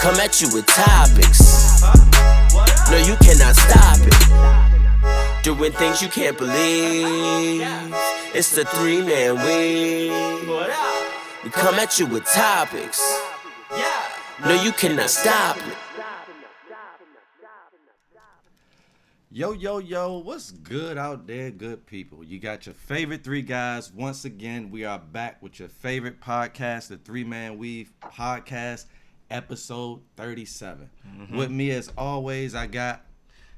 Come at you with topics. No, you cannot stop it. Doing things you can't believe. It's the three man week. We come at you with topics. No, you cannot stop it. Yo, yo, yo, what's good out there, good people? You got your favorite three guys. Once again, we are back with your favorite podcast, the Three Man Weave Podcast, episode 37. Mm-hmm. With me, as always, I got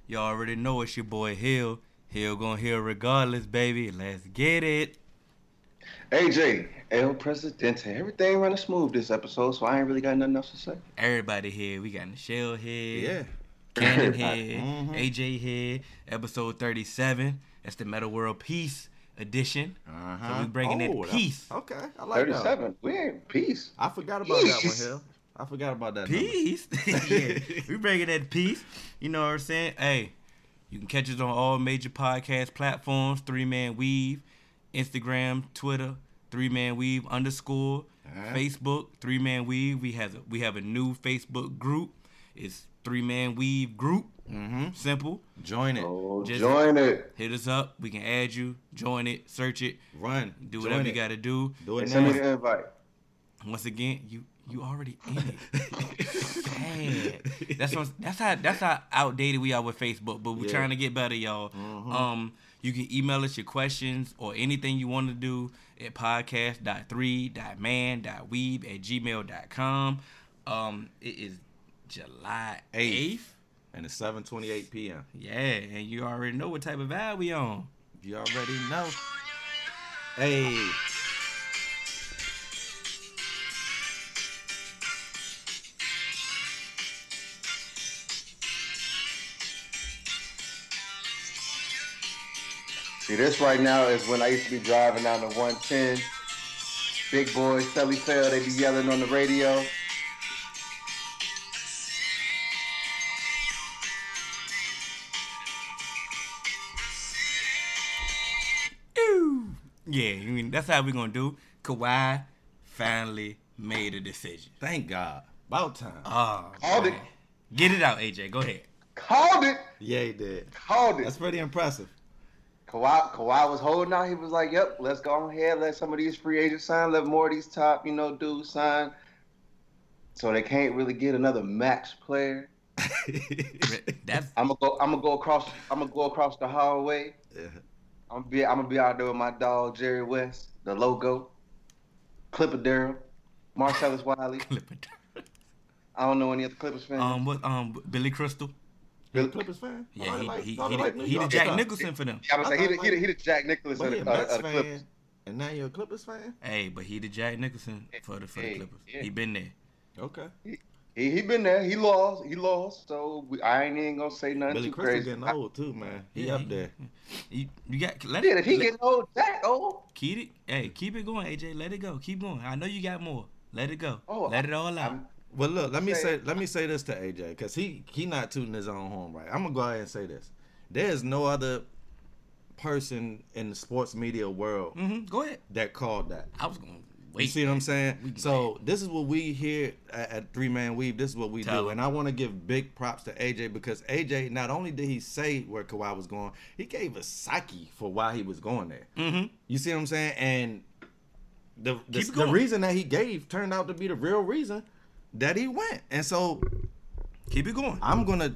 Y'all already know it's your boy Hill. Hill gonna heal regardless, baby. Let's get it. AJ, El Presidente. Everything running smooth this episode, so I ain't really got nothing else to say. Everybody here. We got Michelle here. yeah, Cannon here. Mhm. AJ here. Episode 37. That's the Metta World Peace edition. uh-huh. So we bringing in Oh, that- peace. Okay, I like that. 37. We ain't peace. I forgot about that one, Hill. I forgot about that. number. Peace. yeah. We bringing that peace. You know what I'm saying? Hey, you can catch us on all major podcast platforms. Three Man Weave, Instagram, Twitter, Three Man Weave underscore, Uh-huh. Facebook, Three Man Weave. We have a, we have a new Facebook group. It's Three Man Weave Group. Mhm. Simple. Join it. Oh, Just- join it. Hit us up. We can add you. Join it. Search it. Run. Do Join whatever you it. got to do. Do it And send me now. the invite. Once again, you you already in it. That's what, that's how that's how outdated we are with Facebook, but we're Yeah. trying to get better, y'all. Mhm. Um, you can email us your questions or anything you want to do at podcast.3.man.weeb at gmail.com. Um, it is July Eighth. 8th. And it's 7:28 p.m. Yeah, and you already know what type of vibe we on. You already know. Hey. See, this right now is when I used to be driving down the 110. Big boys, Shelly Fail, they be yelling on the radio. Ew. Yeah, I mean that's how we're gonna do. Kawhi finally made a decision. Thank God. About time. Oh, Called man. it. Get it out, AJ. Go ahead. Called it. yeah, he did. Called it. That's pretty impressive. Kawhi, Kawhi was holding out. He was like, "Yep, let's go ahead. Let some of these free agents sign. Let more of these top, you know, dudes sign." So they can't really get another max player. That's I'm gonna go. I'm gonna go across. I'm gonna go across the hallway. Yeah. I'm gonna be. I'm gonna be out there with my dog Jerry West, the logo, Clipper Darrell, Marcellus Wiley. Clipper. I don't know any other Clippers fans. um what um Billy Crystal. You a Clippers fan? Yeah, Oh, he like- he oh, he, like the, he the Jack. Nicholson for them. I was I like, he, thought, he, the, he the Jack Nicholson of he a the, of the Clippers. fan, and now you're a Clippers fan? Hey, but he the Jack Nicholson for the for the Clippers. yeah. He been there. Okay. He he been there. He lost. He lost. So we, I ain't even gonna say nothing Billy too Crystal crazy. getting old too, man. He Yeah, up there. You, you got let Yeah, it if he let- getting old, Jack old. keep it. Hey, keep it going, AJ. Let it go. Keep going. I know you got more. Let it go. Oh, Let it all out. I'm- Well, look, let me Say- let me say this to AJ because he he not tooting his own horn right. I'm gonna go ahead and say this. There is no other person in the sports media world hmm Go ahead. that called that. I was gonna wait. You see what I'm saying? So this is what we here at, at Three Man Weave. This is what we Tell do, him. and I want to give big props to AJ because AJ not only did he say where Kawhi was going, he gave a psyche for why he was going there. Mm-hmm. You see what I'm saying? And the the, the reason that he gave turned out to be the real reason that he went. And so Keep it going. I'm gonna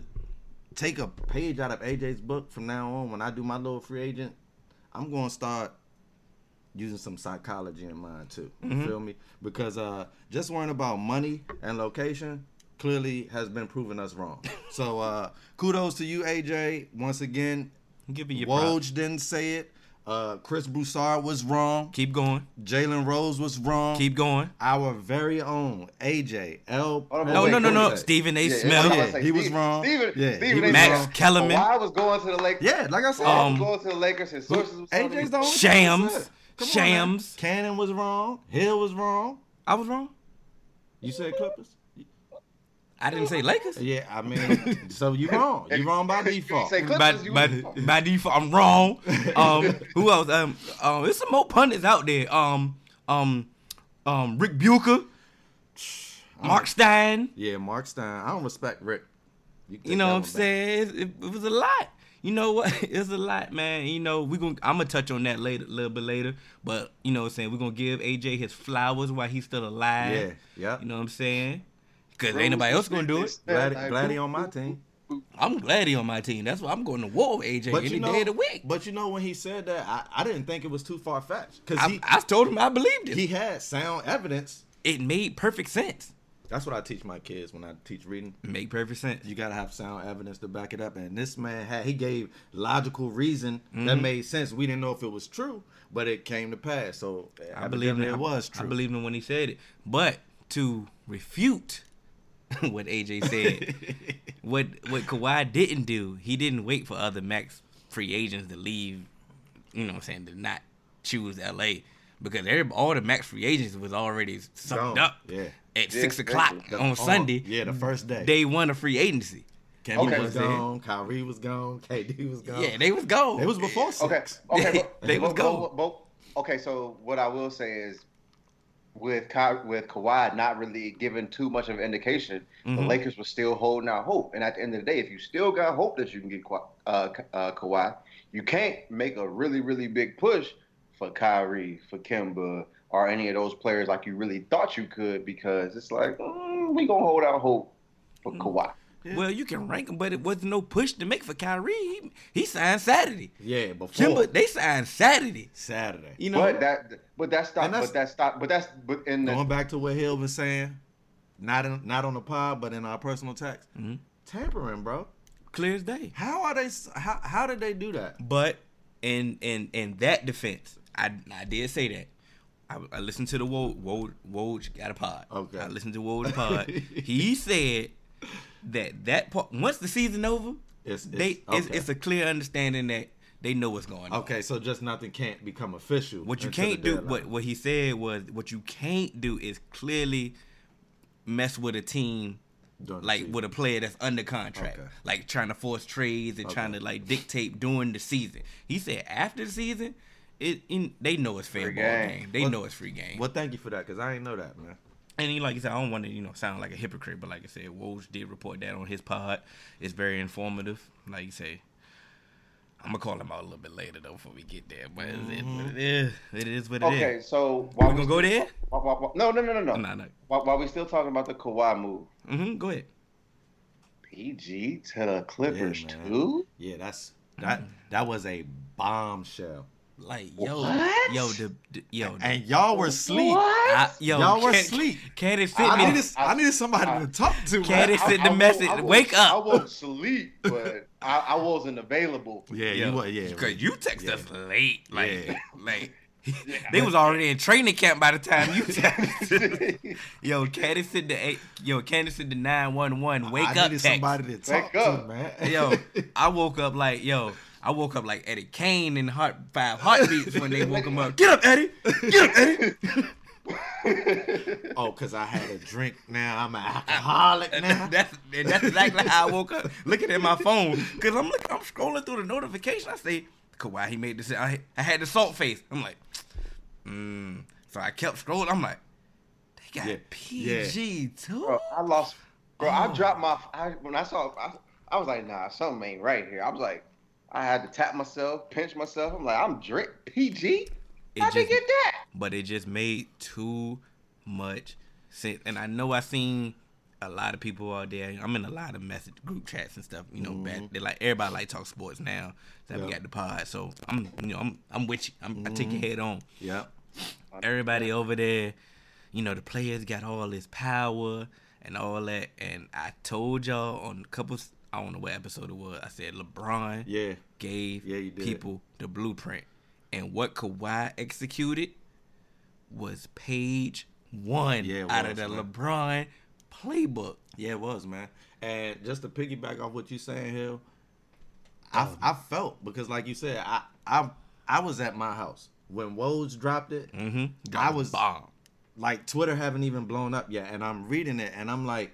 take a page out of AJ's book from now on. When I do my little free agent, I'm gonna start using some psychology in mind too. You Mhm. feel me? Because uh, just worrying about money and location clearly has been proving us wrong. so uh, kudos to you, AJ. Once again, Give me your props. Woj didn't say it. Uh, Chris Broussard was wrong. Keep going. Jalen Rose was wrong. Keep going. Our very own AJ L. Hold No, wait, no, no, no. wait. Stephen A. Yeah, Smith. Yeah, say, he was wrong. Steven, Yeah, Stephen A. Max wrong. Kellerman. Kawhi was going to the Lakers. Yeah, like I said, Kawhi Um, was going to the Lakers. His sources was AJ's me- the only Shams. person that. Come on, Shams. man. Cannon was wrong. Hill was wrong. I was wrong. You said Clippers. I didn't say Lakers. Yeah, I mean, so you wrong. You wrong by default. say Clippers, by, by, wrong. by default, I'm wrong. Um, who else? Um, um, there's some more pundits out there. Um, um, um, Ric Bucher, Marc Stein. Yeah, Marc Stein. I don't respect Ric. can You know what I'm back. saying? It, it, it was a lot. You know what? It's a lot, man. You know, we gonna I'm gonna touch on that later, a little bit later. But you know what I'm saying? We're gonna give AJ his flowers while he's still alive. Yeah, yeah. You know what I'm saying? Cause ain't nobody else gonna do it. Glad, Like, glad he on my team. I'm glad he on my team. That's why I'm going to war with AJ But any you know, day of the week. but you know when he said that, I, I didn't think it was too far fetched because I, I told him I believed it. he had sound evidence. it made perfect sense. That's what I teach my kids when I teach reading. Make perfect sense. You gotta have sound evidence to back it up. And this man had he gave logical reason Mm-hmm. that made sense. We didn't know if it was true, but it came to pass. So I believe it was true. I believed him when he said it. But to refute what AJ said, what what Kawhi didn't do, he didn't wait for other max free agents to leave. You know what I'm saying? To not choose LA because every, all the max free agents was already sucked Gone. up. Yeah. At Yeah, six o'clock basically. on Oh, Sunday, yeah, the first day. day one of free agency. Kevin Okay. was You know gone. Kyrie was gone. KD was gone. Yeah, they was gone. It was before Okay. six. Okay. They- but- they was but- gold. but- but- okay. So what I will say is, with Ka- with Kawhi not really giving too much of an indication, the Mhm. Lakers were still holding out hope. And at the end of the day, if you still got hope that you can get Ka- uh, uh, Kawhi, you can't make a really really big push for Kyrie, for Kemba, or any of those players like you really thought you could because it's like mm, we gonna hold out hope for Mm. Kawhi. Well, you can rank him, but it wasn't no push to make for Kyrie. He, he signed Saturday. Yeah, before Kemba, they signed Saturday. Saturday. You know, But that, but that's not, that's- but that's not, but that's, but in the, Going back to what Hill was saying, not in, not on the pod, but in our personal text, Mhm. tampering, bro. clear as day. How are they? How how did they do that? But in in in that defense, I I did say that. I, I listened to the Woj, Woj, Woj got a pod. Okay. I listened to Woj pod. he said that that part once the season over, It's, it's they it's, it's a clear understanding that they know what's going on. okay. So just nothing can't become official. What you can't do, deadline. what what he said was, what you can't do is clearly mess with a team During the like season. with a player that's under contract, Okay. like trying to force trades and trying to like dictate during the season. He said after the season, it in, they know it's fair Free ball game. game. They Well- know it's free game. Well, thank you for that because I didn't know that, man. And he, like I said, I don't want to, you know, sound like a hypocrite, but like I said, Woj did report that on his pod. It's very informative. Like you say, I'm gonna call him out a little bit later though before we get there. But it's it, what it is. It is what it is. okay. So Are We gonna go there? while- while- while- no, no, no, no, no. Nah, nah. While, while we still talking about the Kawhi move, Mm-hmm. Go ahead. PG to the Clippers Yeah, too. Yeah, that's that. That was a bombshell. Like yo, What? yo, the, the yo, the, And y'all were asleep. I, yo, Y'all were Cat- asleep. Candace sent I me. needed, I needed somebody I- to talk to. Can't man. it- sent the won't- message, won't- "Wake up." I wasn't sleep, but I, I wasn't available. Yeah, Yo, you were. Yeah, Cause you text Yeah. us late, like, Yeah. like they was already in training camp by the time you texted. yo, Candace said the eight, yo, Candace said the nine one one. Wake I up, needed text. somebody to talk Wake to, up. man. Yo, I woke up like, yo, I woke up like Eddie King in heart five heartbeats when they woke him up. Get up, Eddie. Get up, Eddie. oh, cause I had a drink. Now I'm an alcoholic now. that's and that's exactly how I woke up. Looking at my phone because I'm looking, I'm scrolling through the notification. I say, Kawhi, he made this. I, I had the salt face. I'm like, mm. So I kept scrolling. I'm like, they got Yeah. PG too. Bro, I lost. Bro, I Oh. dropped my. I, when I saw, I, I was like, nah, something ain't right here. I was like, I had to tap myself, pinch myself. I'm like, I'm drink PG. It How'd you get that? but it just made too much sense. And I know I seen a lot of people out there. I'm in a lot of message group chats and stuff. You know, back mm-hmm. they like everybody like talk sports now. That we got the pod, so I'm you know I'm I'm with you. I'm, I take your mm-hmm. head on. Yep. Everybody over there, you know, the players got all this power and all that. And I told y'all on a couple. I don't know what episode it was. I said LeBron Yeah. gave Yeah, people the blueprint. And what Kawhi executed was page one Yeah, it out was, of the man. LeBron playbook. Yeah, it was, man. And just to piggyback off what you're saying, Hill, I, I felt because, like you said, I I I was at my house when Woj dropped it. Mm-hmm. I was- bomb. Like Twitter haven't even blown up yet, and I'm reading it, and I'm like,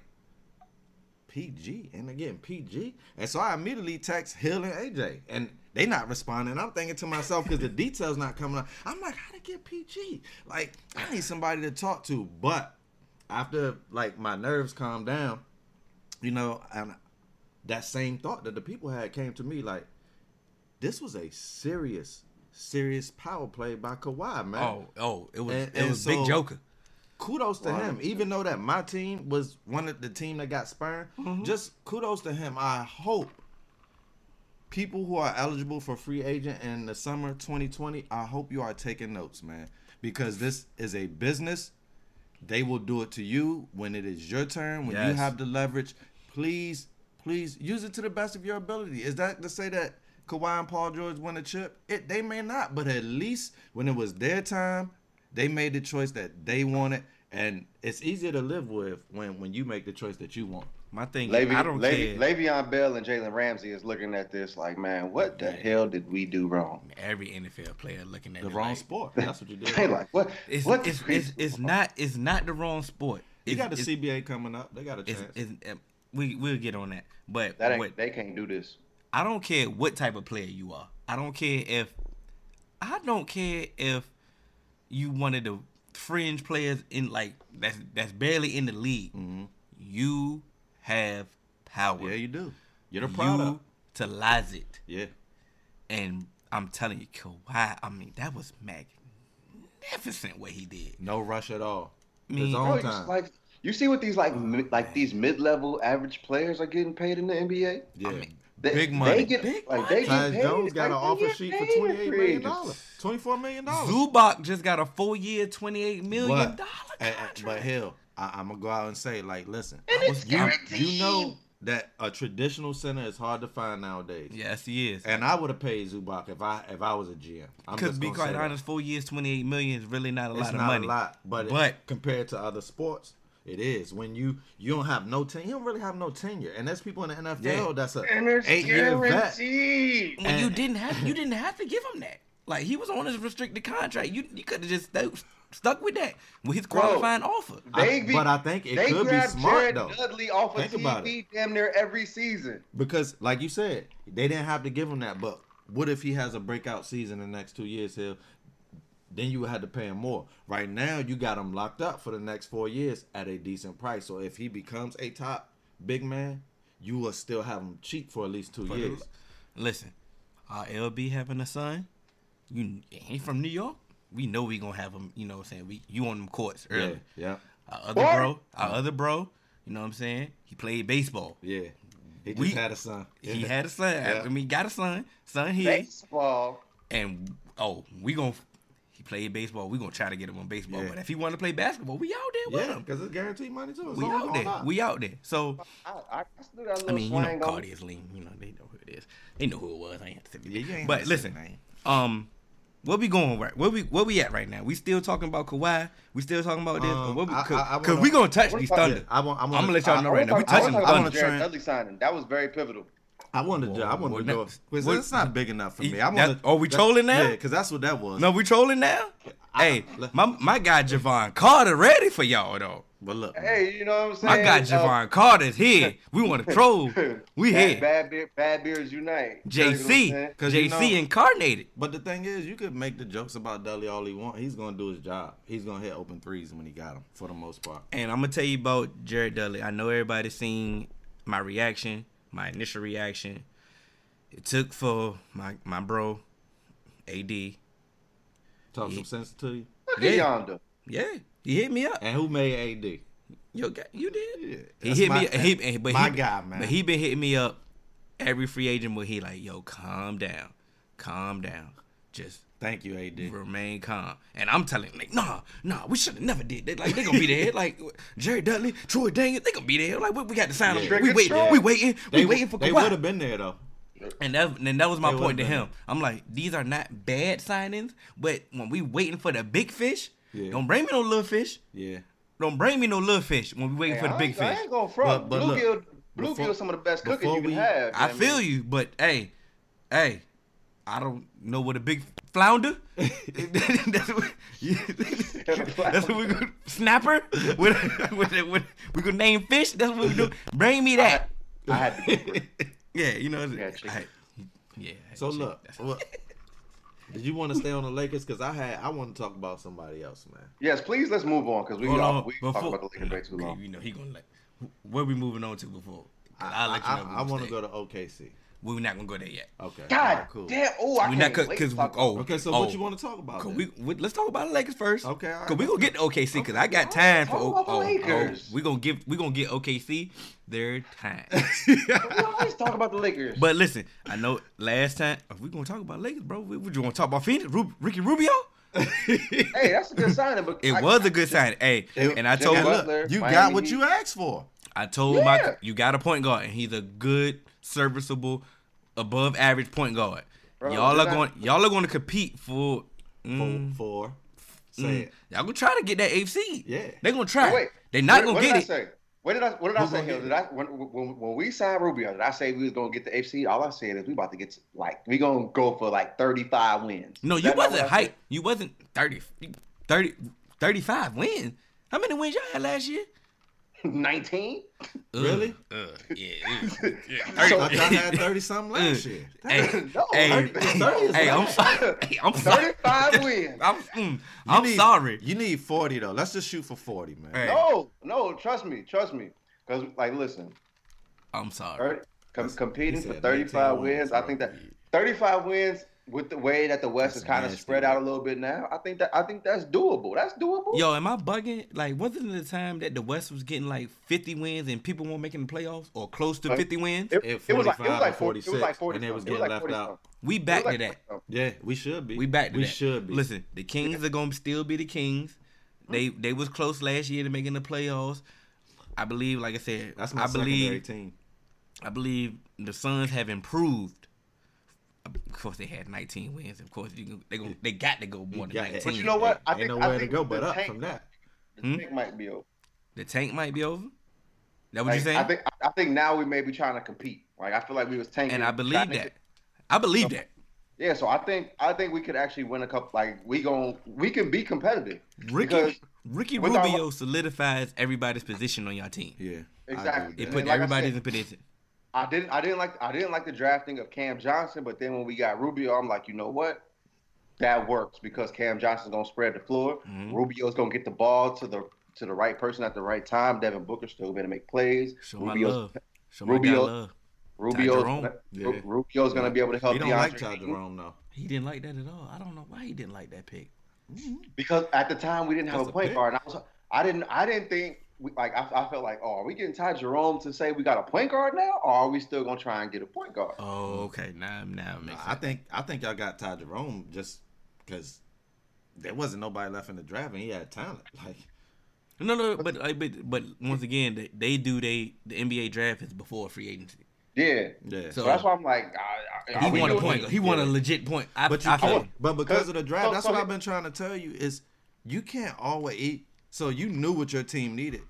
PG, and again PG, and so I immediately text Hill and AJ, and they not responding. I'm thinking to myself because the details not coming up. I'm like, how to get PG? Like, I need somebody to talk to, but after like my nerves calmed down, you know, and that same thought that the people had came to me like, this was a serious, serious power play by Kawhi, man. Oh, oh, it was And- it and was Big Joker. Kudos to him, even though that my team was one of the team that got spurned. Mm-hmm. Just kudos to him. I hope people who are eligible for free agent in the summer 2020, I hope you are taking notes, man, because this is a business. They will do it to you when it is your turn, when you have the leverage. Please, please use it to the best of your ability. Is that to say that Kawhi and Paul George win a chip? It they may not, but at least when it was their time, they made the choice that they wanted, and it's easier to live with when when you make the choice that you want. My thing, is, Le'Veon, I don't Le- care. Le'Veon Bell and Jalen Ramsey is looking at this like, man, what the hell did we do wrong? Every NFL player looking at The it wrong like, sport. That's what you did. They like, what? It's what it's, it's, it's not it's not the wrong sport. You It's, got the CBA coming up. They got a chance. it's, uh, we we'll get on that, but That ain't, what, they can't do this. I don't care what type of player you are. I don't care if I don't care if you one of the fringe players in like that's that's barely in the league. You have power. Mm-hmm. yeah, you do. You're the product. you product. utilize it. Yeah. And I'm telling you, Kawhi, I mean, that was magnificent what he did. No rush at all. I mean- His own you, time. like, you see what these like mi- like these mid level average players are getting paid in the NBA? yeah. I mean, They, Big They get, Big like, they Tyus get paid. Jones got an offer sheet for paid twenty eight free million agents. dollars. Twenty four million dollars. Zubac just got a four year, twenty eight million dollar dollar and- and- contract. but hell, I, I'm gonna go out and say, like, listen, And it's you, you know that a traditional center is hard to find nowadays. yes, he is. And I would have paid Zubac if I if I was a GM. I'm Because just be quite say that. honest, four years, twenty eight million is really not a it's lot of money. not a lot, but, But- compared to other sports, it is. When you you don't have no tenure, you don't really have no tenure, and there's people in the NFL Yeah. that's a And it's eight year vet. guaranteed. When you didn't have you didn't have to give him that. Like he was on his restricted contract. You you could have just stuck, stuck with that with his Bro. qualifying offer. I- They be- but I think it they could be smart Jared though. Dudley off of Think about TV damn near every season. Because, like you said, they didn't have to give him that. But what if he has a breakout season in the next two years? He'll then you would have to pay him more. Right now, you got him locked up for the next four years at a decent price. So if he becomes a top big man, you will still have him cheap for at least two For the- years. Listen, uh, our LB having a son, you he from New York. We know we gonna have him. You know what I'm saying? We you on them courts Yeah, early. yeah, Our other What? bro, our other bro. You know what I'm saying? He played baseball. yeah. He just We- had a son. He had a son. Yeah. I mean, got a son. Son here. Baseball. And oh, we gonna he played baseball. We gonna try to get him on baseball. Yeah. But if he want to play basketball, we out there with Yeah, him. because it's guaranteed money too. It's We out there. out. We out there. So I, I, I still got a little I mean, you know, swing. Cardi is lean. You know, they know who it is. They know who it was. I ain't have to say Yeah, you But listen, um, where we going right? Where we where we at right now? We still talking about Kawhi? We still talking about this? Um, or what we, I- cause, I- I 'cause wanna- we gonna touch these thunder. I want. I I'm gonna let y'all know I right now. We wanna I touching wanna the talk thunder. about Jared signing. That was very pivotal. I wanted to. I wanted Well, to go. next- Because it's not big enough for me. I want. oh, we trolling now? Yeah, because that's what that was. No, we trolling now. I- hey, look- my my guy Jevon Carter ready for y'all though. but look, Hey, you know what I'm saying? My guy Uh, Jevon Carter's here. We want to troll. We bad, here. Bad, beer, bad beers unite. You know what JC, saying? 'Cause you JC know- incarnated. But the thing is, you could make the jokes about Dudley all he want. He's gonna do his job. He's gonna hit open threes when he got them for the most part. And I'm gonna tell you about Jared Dudley. I know everybody's seen my reaction, my initial reaction. It took for my my bro, AD. Talk Yeah. some sense to you. Look Yeah. at Yonder. Yeah, he hit me up. And who made AD? Yo, you did. Yeah, He hit my- me. He, he- but my he, guy, man. But he been hitting me up every free agent. Where he like, yo, calm down, calm down, just Thank you, AD. remain calm. And I'm telling him, like, nah, nah, we should have never did that. Like, they gonna be there. Like, Jerry Dudley, Troy Daniel, they gonna be there. Like, we, we got to sign them. We wait, Trigger we waiting, we They, waiting for they would have been there though. And that and that was my It point to would've him. I'm like, these are not bad signings, but when we waiting for the big fish, Yeah. don't bring me no little fish. Yeah. Don't bring me no little fish when we waiting Hey, for the big ain't- I fish. ain't going front. But- but look, Bluegill, before- Bluegill, some of the best cooking you can we- have. I man. feel you, but hey, hey, I don't know what a big flounder. that's what, that's what we gonna snapper. What, what, what, we gonna name fish. That's what we do. Bring me that. I had to. Go. Yeah, you know. Yeah, chicken. I- yeah. So shit, look, did you want to stay on the Lakers? Because I had I want to talk about somebody else, man. Yes, please let's move on because we Hold all, on, we before- talked about the Lakers way too long. You know he gonna let. Where we moving on to before? I'll let I. I, want to go to OKC. We're not gonna go there yet. Okay. God Alright, cool. damn! Oh, I We can't not wait because to talk oh Okay, so oh, what you want to talk about? Cause then? we, we let's talk about the Lakers first. Okay, all right, Cause we let's gonna get to OKC because I got time for Talk O- about the oh, oh, Lakers. we gonna give we gonna get OKC their time. We always talk about the Lakers. but listen, I know last time if we gonna talk about Lakers, bro. We, we just gonna talk about Phoenix, Ru- Ricky Rubio. hey, that's a good signing. But It I- was a good sign. Hey, It- and I told And look, Butler, you Miami got what Heat. you asked for. I told Yeah. my you got a point guard, and he's a good, serviceable, above average point guard. Bro, y'all are I- going y'all are going to compete for. For, Mm, for say mm, it. y'all gonna try to get that AFC. Yeah. they gonna try. Wait, they not what, gonna what get it. What did I what did I Who say? Hill? Did I when, when when we signed Rubio? Did I say we was gonna get the FC? All I said is we about to get like we gonna go for like thirty five wins. No, you wasn't what hype. You wasn't 30, 30 35 wins. How many wins y'all had last year? Nineteen. Really? Uh, yeah. ugh, yeah. I So- thought y'all had thirty something last year. Hey, No, hey, 30 is hey, I'm sorry. Hey, I'm sorry. Thirty five wins. I'm, mm, You I'm need- sorry. You need forty though. Let's just shoot for forty, man. Hey. No, no, trust me, trust me. Because like, listen, I'm sorry. 30, com- competing for 35 wins, wins, I think that 35 wins with the way that the West That's is kind of spread out a little bit now. I think that I think that's doable. That's doable. Yo, am I bugging? Like, wasn't it the time that the West was getting like 50 wins and people weren't making the playoffs or close to Like, 50 wins? It, it was like it 45 was like or 40, it was like 46, 40 and they was something. It getting like left 40 out. something. We back like to that. Yeah, we should be. We back to we that. We should be. Listen, the Kings are gonna still be the Kings. They they was close last year to making the playoffs. I believe, like I said, that's my I believe team. I believe the Suns have improved. Of course, they had 19 wins. Of course, you can, they go, they got to go more than 19. But you know what? I Ain't think nowhere I to think go the but up tank- from that. The Hmm? tank might be over. The tank might be over. That what Like, you saying? I think I think now we may be trying to compete. Like I feel like we was tanking. and I believe trying to that. get- I believe that. Yeah, so I think I think we could actually win a couple. Like we gon' we can be competitive. Ricky Because Ricky with our- Rubio solidifies everybody's position on your team. Yeah. Exactly. It put And like everybody in position. I didn't I didn't like I didn't like the drafting of Cam Johnson, but then when we got Rubio, I'm like, you know what? That works because Cam Johnson's gonna spread the floor. Mhm. Rubio's gonna get the ball to the to the right person at the right time. Devin Booker's still gonna make plays. Show my love. Show my Rubio- love. Rubio's gonna, Yeah. Rubio's gonna be able to help He don't DeAndre like Ty Jerome though. He didn't like that at all. I don't know why he didn't like that pick. because at the time we didn't have That's a a point guard. And I was I didn't I didn't think we, like I, I felt like oh are we getting Ty Jerome to say we got a point guard now or are we still gonna try and get a point guard? Oh, okay. Now, now it makes I sense. think I think y'all got Ty Jerome just because there wasn't nobody left in the draft and he had talent. Like No, no, but like, but but once again, they, they do they the NBA draft is before free agency. Yeah. yeah. So- So that's why I'm like I, I, He are we want a doing- point. He want a legit point. I, But you I feel can't. But because of the draft, so- that's so what he- I've been trying to tell you is you can't always eat. So you knew what your team needed.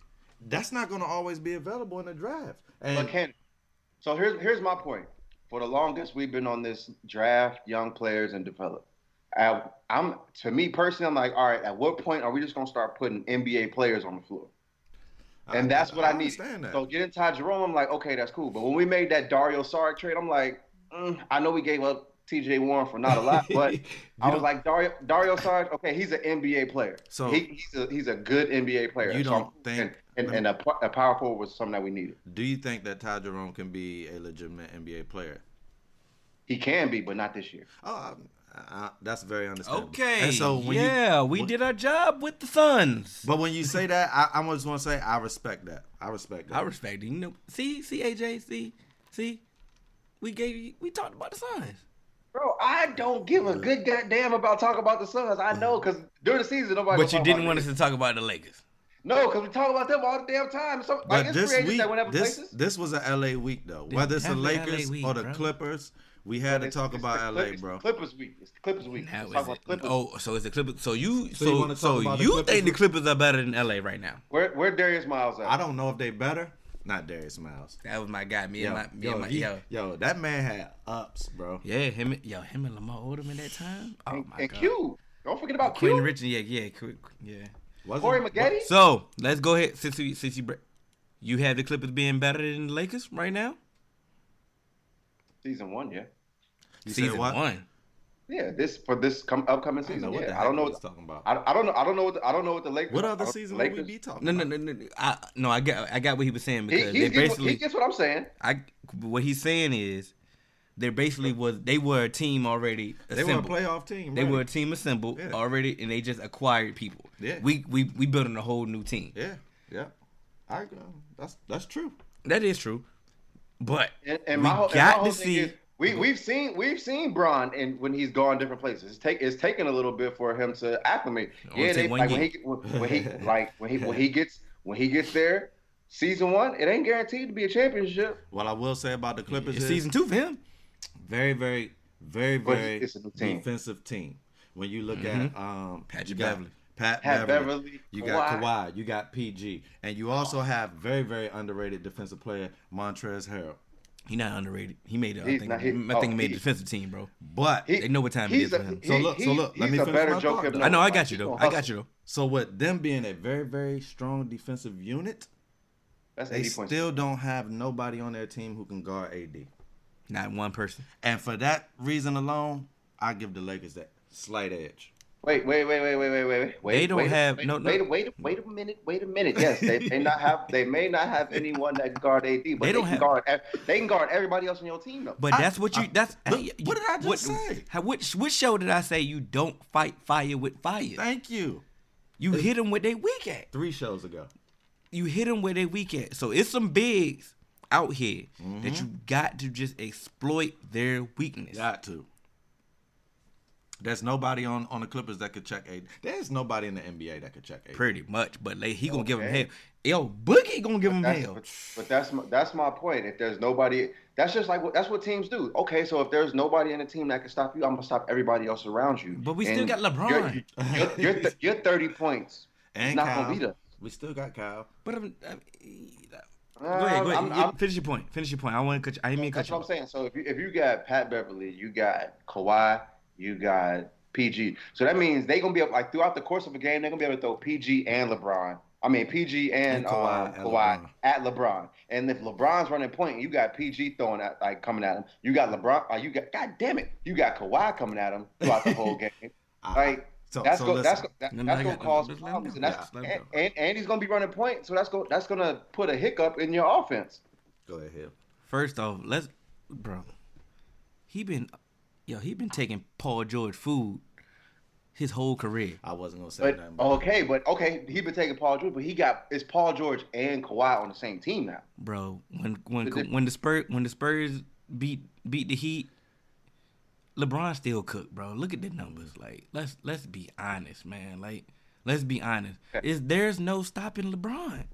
That's not going to always be available in the draft. And But Ken, so here's here's my point. For the longest, we've been on this draft young players and develop. I, I'm to me personally, I'm like, all right. At what point are we just gonna start putting NBA players on the floor? And that's what I, need. understand that. So getting Ty Jerome, I'm like, okay, that's cool. But when we made that Dario Saric trade, I'm like, mm, I know we gave up T.J. Warren for not a lot, but I was like, Dario Dario Saric, okay, he's an NBA player. So- he, he's a he's a good NBA player. You So don't I'm- think- and, and, and a, a power forward was something that we needed. Do you think that Ty Jerome can be a legitimate NBA player? He can be, but not this year. Oh, I, I, that's very understandable. Okay. And so when you, yeah, we when- did our job with the Suns. But when you say that, I, I just want to say I respect that. I respect that. I respect it. You know, see, see, AJ, see, see, we gave you, we talked about the Suns. Bro, I don't give a good goddamn about talking about the Suns. I know because during the season nobody. But you didn't want us to talk about the Lakers. No, because we talk about them all the damn time. So, But it's this week, that this places. this was a LA week though. This Whether it's the Lakers week, or the bro. Clippers, we had to talk about the LA, bro. Clippers week. It's the Clippers week. Now is talk it? about Clippers. Oh, so it's the Clippers. So you, So you so wanna so, talk about the think the Clippers are better than LA right now? Where where Darius Miles at? I don't know if they better. Not Darius Miles. That was my guy. Me Yo, and my, me yo, and my, he- yo. yo, that man had ups, bro. Yeah, him, yo, him and Lamar Odom in that time. Oh and, my and god. Q. Don't forget about Quentin Q. Richardson, yeah, yeah, Qu- yeah. Wasn't- Corey Maggette. So let's go ahead. Since you, since you, you have the Clippers being better than the Lakers right now. Season one, yeah. You said Season what? one. Yeah, this for this come upcoming I don't season. know what the yeah, heck I don't know. What, was talking about. I, I don't know. I don't know what the, I don't know what the Lakers. What other season would we be talking No, no, about? no, no. no. I no, I got, I got what he was saying because he, they gets what, basically, he gets what I'm saying. I, what he's saying is, they basically was, they were a team already They were a playoff team. They right? were a team assembled Yeah. already, and they just acquired people. Yeah. we we we building a whole new team. Yeah, yeah. I that's that's true. That is true, but And, and We my whole, and got my to see- is, we we've seen we've seen Bron and when he's gone different places. It's take it's taken a little bit for him to acclimate. Only Yeah, they, like when he when, when he like when he when he gets when he gets there, season one, it ain't guaranteed to be a championship. What I will say about the Clippers it's is season two for him. Very, very, very, very it's a new team. defensive team. When you look Mhm. at um, Patrick Beverley. Pat, Pat Beverley, Beverley, you got Kawhi. Kawhi, you got PG, and you also have very, very underrated defensive player Montrezl Harrell. He not underrated. He made. A, I He's think. not- he- I think oh, he made he- a defensive team, bro. But He- They know what time it he's is a- for him. So look- so he- look, let me a finish my Joe thought, Kemp though. than I know. I got you though. I got you though. so with them being a very, very strong defensive unit, That's they 80 points. still don't have nobody on their team who can guard AD. Not one person. And for that reason alone, I give the Lakers that slight edge. Wait, wait, wait, wait, wait, wait, wait, wait. They don't wait, have- wait, no, no. Wait, wait, wait a minute. Wait a minute. Yes, they may not have. They may not have anyone that guard AD, but They they, don't can have- guard. They can guard everybody else on your team though. But I- that's what you. I- that's look, hey, what did I just what, say? How, which which show did I say you don't fight fire with fire? Thank you. You hit them where they weak at. Three shows ago. You hit them where they weak at. So it's some bigs out here Mm-hmm. that you got to just exploit their weakness. Got to. There's nobody on, on the Clippers that could check AD. There's nobody in the NBA that could check AD. Pretty much, but like, he gonna give him hell. Yo, Boogie gonna give him hell. but, but that's my, that's my point. If there's nobody, that's just like what that's what teams do. Okay, so if there's nobody in the team that can stop you, I'm gonna stop everybody else around you. But we still got LeBron. Your, your, your, th- your 30 points And not Kyle. gonna beat us. We still got Kyle. But I'm, I'm, go Uh, ahead, go ahead. I'm- You- I'm- finish your point. Finish your point. I want to cut you. I didn't mean to cut That's you. what I'm saying. So if you if you got Pat Beverley, you got Kawhi, you got PG. So that means they're gonna be able like throughout the course of a game, they're gonna be able to throw PG and LeBron. I mean PG and, And Kawhi um, and Kawhi LeBron. at LeBron. And if LeBron's running point, you got PG throwing at like coming at him. You got LeBron. Uh, you got God damn it, you got Kawhi coming at him throughout the whole game. I- Like so, that's so go, listen. that's that, No, no, that's gonna cause just let him problems, go. and that's Yeah, and, and, and he's gonna be running point, so that's go that's gonna put a hiccup in your offense. Go ahead, First off, let's, bro. He been, yo, he been taking Paul George food his whole career. I wasn't gonna say But nothing. About okay, but okay, he been taking Paul George, but he got it's Paul George and Kawhi on the same team now. bro. When when the- when the Spurs when the Spurs beat beat the Heat, LeBron still cooked, bro. Look at the numbers. Like let's let's be honest, man. Like let's be honest. Is there's no stopping LeBron.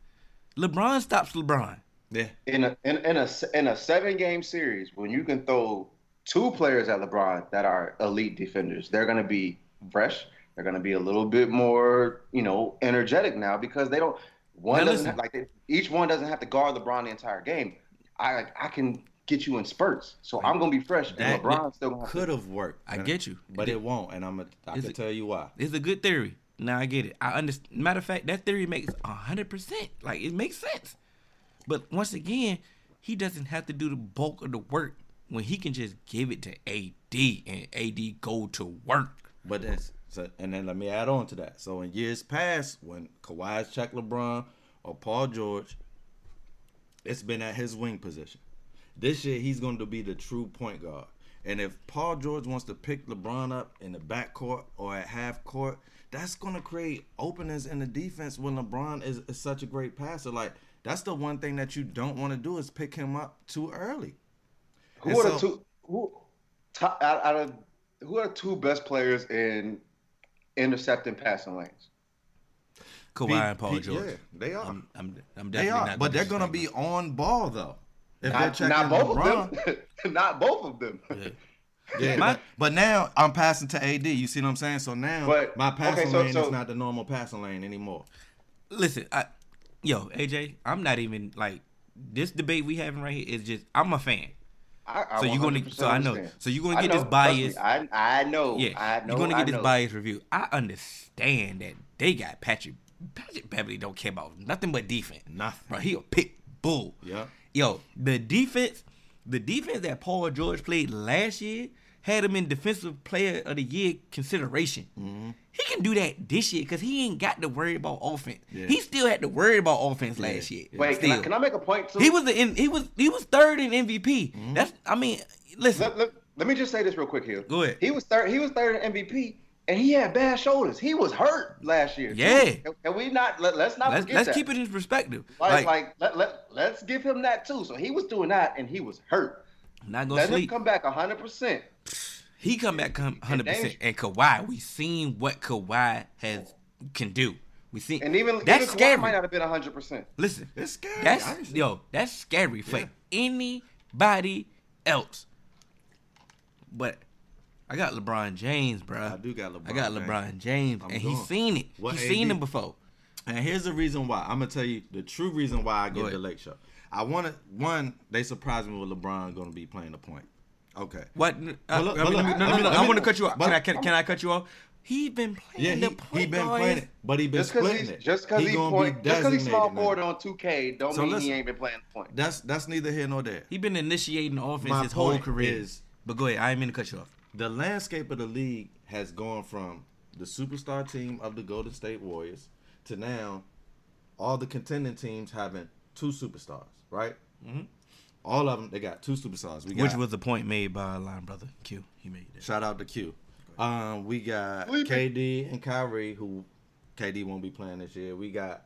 LeBron stops LeBron. Yeah. In a in, in a in a seven game series, when you can throw two players at LeBron that are elite defenders, they're gonna be fresh. They're gonna be a little bit more, you know, energetic now because they don't. One Now doesn't have, like they, each one doesn't have to guard LeBron the entire game. I I can get you in spurts, so I'm gonna be fresh, and That LeBron's still gonna Could have worked. I get you. But it won't, and I'm a, I Is can it- tell you why. It's a good theory. Now I get it. I understand. Matter of fact, that theory makes hundred percent. Like it makes sense. But once again, he doesn't have to do the bulk of the work when he can just give it to AD and AD go to work. But then, so, and then let me add on to that. So in years past, when Kawhi's checked LeBron or Paul George, it's been at his wing position. This year, he's going to be the true point guard. And if Paul George wants to pick LeBron up in the backcourt or at half court, that's going to create openings in the defense when LeBron is, is such a great passer. Like, that's the one thing that you don't want to do is pick him up too early. Who And are the two? Who top, out, out of who are the two best players in intercepting passing lanes? Kawhi P- and Paul P- George. Yeah, they are. I'm, I'm, I'm they definitely are. not. But they're gonna be on ball though. If Not, they're not both LeBron. of them. not both of them. them. Yeah, My- but, but now I'm passing to AD. You see what I'm saying? So now But- my passing okay, so- lane so- is not the normal passing lane anymore. Listen, I, yo, AJ, I'm not even like this debate we having right here is just I'm a fan. I, I So you're gonna so I know understand. so you're gonna get know, this bias. me, I I know. Yeah, I know. you're gonna I get this bias review. I understand that they got Patrick. Patrick Beverley don't care about nothing but defense. Nothing. Bro, he a pick bull. Yeah. Yo, the defense, the defense that Paul George played last year had him in defensive player of the year consideration. Mm-hmm. He can do that this year because he ain't got to worry about offense. Yeah. He still had to worry about offense last year. Wait, can I, Still. can I make a point too? He was the in, he was he was third in MVP. Mm-hmm. That's I mean, listen. Let, let, let me just say this real quick here. Go ahead. He was third. He was third in MVP, and he had bad shoulders. He was hurt last year. Yeah. Can, can we not? Let, us not let's forget let's that. keep it in perspective. Like, Like, like, let, let, let's give him that too. So he was doing that, and he was hurt. not gonna Let him come back hundred percent. He come back hundred percent. And Kawhi, we seen what Kawhi has can do. We seen And even that's even Kawhi scary. might not have been hundred percent. Listen, It's scary. that's I yo, that's scary for Yeah. anybody else. But I got LeBron James, bro. I do got LeBron I got James. LeBron James, I'm and going. he's seen it. What he's seen AD? him before. And here's the reason why. I'm gonna tell you the true reason why I Go get the late show. I wanted one. They surprised me with LeBron gonna be playing the point. Okay. What? Uh, I, look, no, no, no, I me- want to cut you off. but- Can I can, can I cut you off? He been playing Yeah, the he, point he been guard. playing it, but he been Just splitting he's it. just because he, gonna point, be just because he's small forward on two K, don't So mean listen. he ain't been playing the point. That's that's neither here nor there. He been initiating the offense My his whole point career. is- but go ahead. I ain't mean to cut you off. The landscape of the league has gone from the superstar team of the Golden State Warriors to now all the contending teams having two superstars, right? Mhm. All of them, they got two superstars. We got, Which was the point made by our line brother Q. He made it. shout out to Q. Um, we got KD and Kyrie, who KD won't be playing this year. We got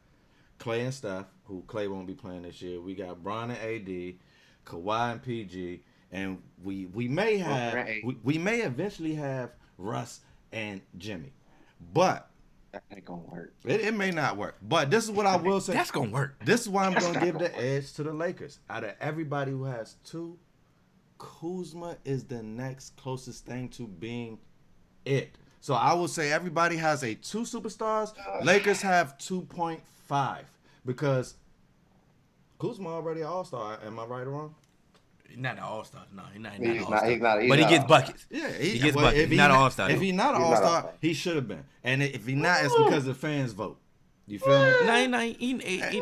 Clay and Steph, who Clay won't be playing this year. We got Bron and AD, Kawhi and PG, and we we may have right. we, we may eventually have Russ and Jimmy, but That ain't gonna work. it, it may not work. But this is what I will say. That's gonna work. This is why I'm That's gonna give gonna the edge to the Lakers. Out of everybody who has two, Kuzma is the next closest thing to being it. So I will say everybody has a two superstars. Lakers have two point five because Kuzma already all star. Am I right or wrong? Not an all star. No, he's not. He's not, not- an all-star. he's not- he's but he gets buckets. Yeah, He gets well, buckets. if He's not an all-star, If he's not an all star, he should have been. And if he's not, it's because the fans vote. You feel me? No, he, he, he, he, he, he